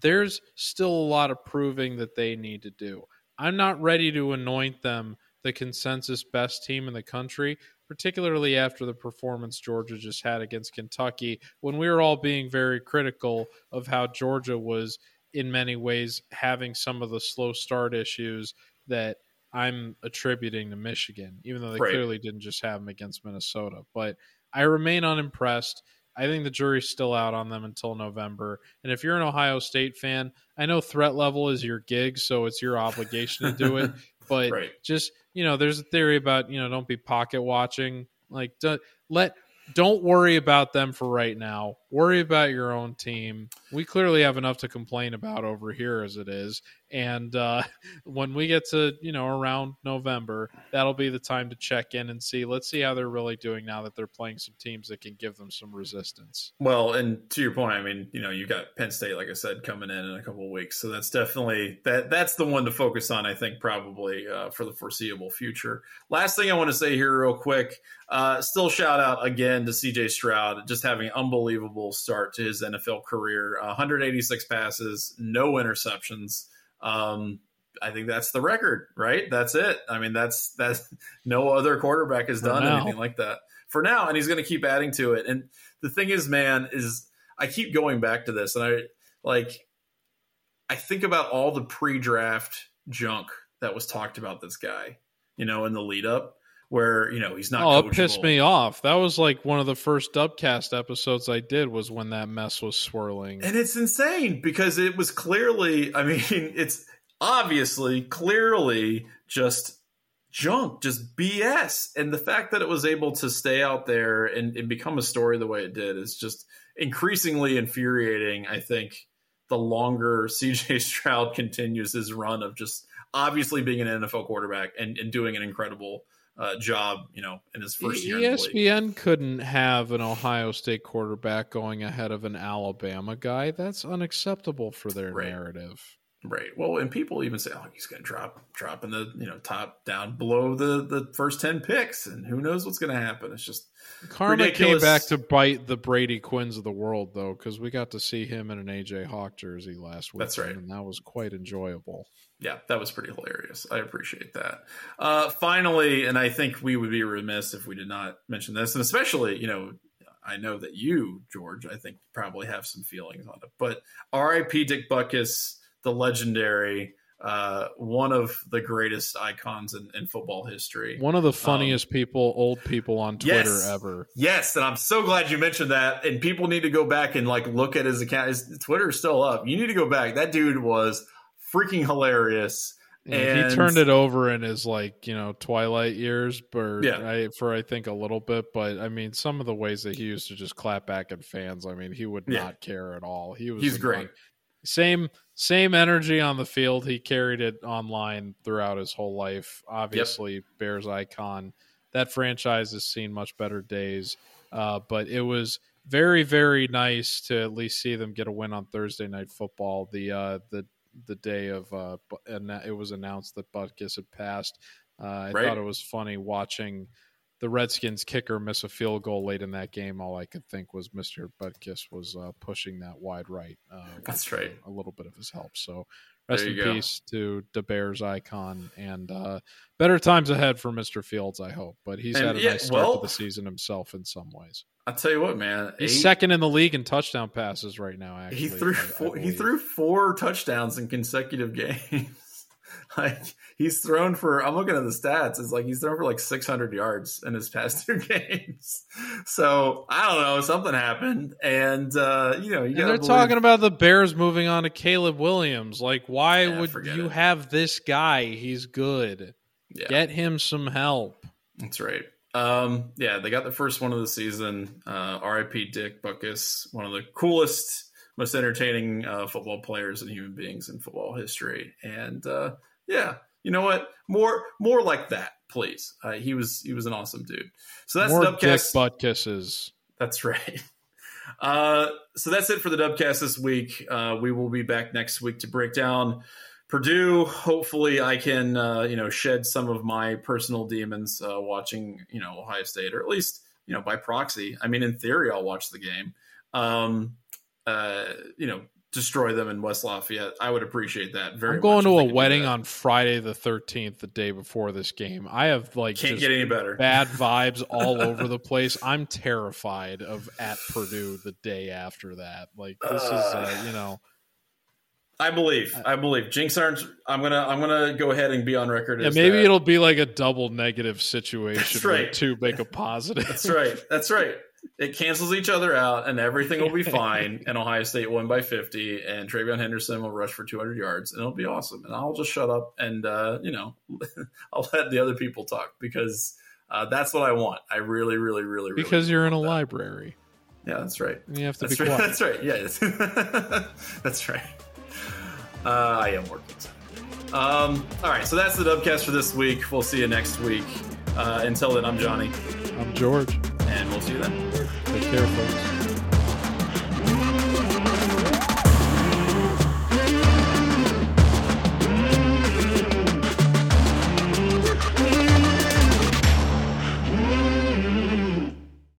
there's still a lot of proving that they need to do. I'm not ready to anoint them the consensus best team in the country, particularly after the performance Georgia just had against Kentucky when we were all being very critical of how Georgia was in many ways having some of the slow start issues that I'm attributing to Michigan, even though they Right. clearly didn't just have them against Minnesota. But I remain unimpressed. I think the jury's still out on them until November. And if you're an Ohio State fan, I know threat level is your gig, so it's your obligation to do it. But Right. just you know, there's a theory about you know don't be pocket watching. Like don't, let don't worry about them for right now. Worry about your own team. We clearly have enough to complain about over here as it is. And uh, when we get to you know around November, that'll be the time to check in and see. Let's see how they're really doing now that they're playing some teams that can give them some resistance. Well, and to your point, I mean, you know, you got Penn State, like I said, coming in in a couple of weeks, so that's definitely that. That's the one to focus on, I think, probably uh, for the foreseeable future. Last thing I want to say here, real quick, uh, still shout out again to C.J. Stroud, just having unbelievable start to his NFL career. Uh, 186 passes, no interceptions. Um, I think that's the record, right? That's it. I mean, that's that's no other quarterback has For done now. anything like that for now, and he's going to keep adding to it. And the thing is, man, is I keep going back to this, and I like I think about all the pre-draft junk that was talked about this guy, you know, in the lead up, where you know he's not. oh, it pissed me off. That was like one of the first Dubcast episodes I did was when that mess was swirling. And it's insane because it was clearly, I mean, it's obviously, clearly just junk, just BS. And the fact that it was able to stay out there and, and become a story the way it did is just increasingly infuriating, I think, the longer CJ Stroud continues his run of just obviously being an NFL quarterback and, and doing an incredible uh, job, you know, in his first year the. ESPN couldn't have an Ohio State quarterback going ahead of an Alabama guy. That's unacceptable for their Right. narrative. Right. Well, and people even say, "Oh, he's going to drop, drop in the you know top down below the the first ten picks, and who knows what's going to happen." It's just Karma Ridiculous. came back to bite the Brady Quinns of the world, though, because we got to see him in an AJ Hawk jersey last week. That's right. and that was quite enjoyable. Yeah, that was pretty hilarious. I appreciate that. Uh, finally, and I think we would be remiss if we did not mention this, and especially you know I know that you, George, I think probably have some feelings on it. But R.I.P. Dick Butkus, the legendary, uh, one of the greatest icons in, in football history. One of the funniest um, people, old people on Twitter yes, ever. Yes, and I'm so glad you mentioned that. And people need to go back and like look at his account. His Twitter's still up. You need to go back. That dude was freaking hilarious. And he turned it over in his like you know twilight years, but yeah. I, for I think a little bit. But I mean, some of the ways that he used to just clap back at fans, I mean, he would yeah. not care at all. He was he's great. Same same energy on the field. He carried it online throughout his whole life. Obviously, yep. Bears icon. That franchise has seen much better days, uh, but it was very very nice to at least see them get a win on Thursday night football. The uh, the the day of uh, and it was announced that Butkus had passed. Uh, I right. thought it was funny watching the Redskins kicker miss a field goal late in that game. All I could think was Mr. Butkus was uh, pushing that wide right. Uh, That's right. A little bit of his help. So rest in go. peace to the Bears icon and uh, better times ahead for Mr. Fields, I hope. But he's and had a yeah, nice start well, to the season himself in some ways. I'll tell you what, man. He's eight, second in the league in touchdown passes right now. Actually, he threw four, he threw four touchdowns in consecutive games. like he's thrown for. I'm looking at the stats. It's like he's thrown for like 600 yards in his past two games. So I don't know. Something happened, and uh, you know, you they're believe... talking about the Bears moving on to Caleb Williams. Like, why yeah, would you it. have this guy? He's good. Yeah. Get him some help. That's right. Um, yeah, they got the first one of the season. Uh, R.I.P. Dick Butkus, one of the coolest, most entertaining uh, football players and human beings in football history. And uh, yeah, you know what? More, more like that, please. Uh, he was he was an awesome dude. So that's more Dubcast. Dick Butkus's. That's right. Uh, so that's it for the Dubcast this week. Uh, we will be back next week to break down Purdue, hopefully, I can uh, you know shed some of my personal demons uh, watching you know Ohio State, or at least you know by proxy. I mean, in theory, I'll watch the game. Um, uh, you know, destroy them in West Lafayette. I would appreciate that very. Much. I'm going to a wedding on Friday the 13th, the day before this game. I have like can't get any better. Bad vibes all over the place. I'm terrified of at Purdue the day after that. Like this is uh, you know I believe. I believe. Jinx aren't. I'm gonna. I'm gonna go ahead and be on record. Yeah, maybe that. it'll be like a double negative situation. That's right. To make a positive. That's right. That's right. It cancels each other out, and everything will be fine. and Ohio State won by 50, and TreVeyon Henderson will rush for 200 yards, and it'll be awesome. And I'll just shut up and uh, you know, I'll let the other people talk because uh, that's what I want. I really, really, really, really because you're in a that. library. Yeah, that's right. And you have to that's be right. quiet. That's right. Yeah, that's right. Uh, I am working. Um, all right, so that's the Dubcast for this week. We'll see you next week. Uh, until then, I'm Johnny. I'm George. See you then. Take care, folks.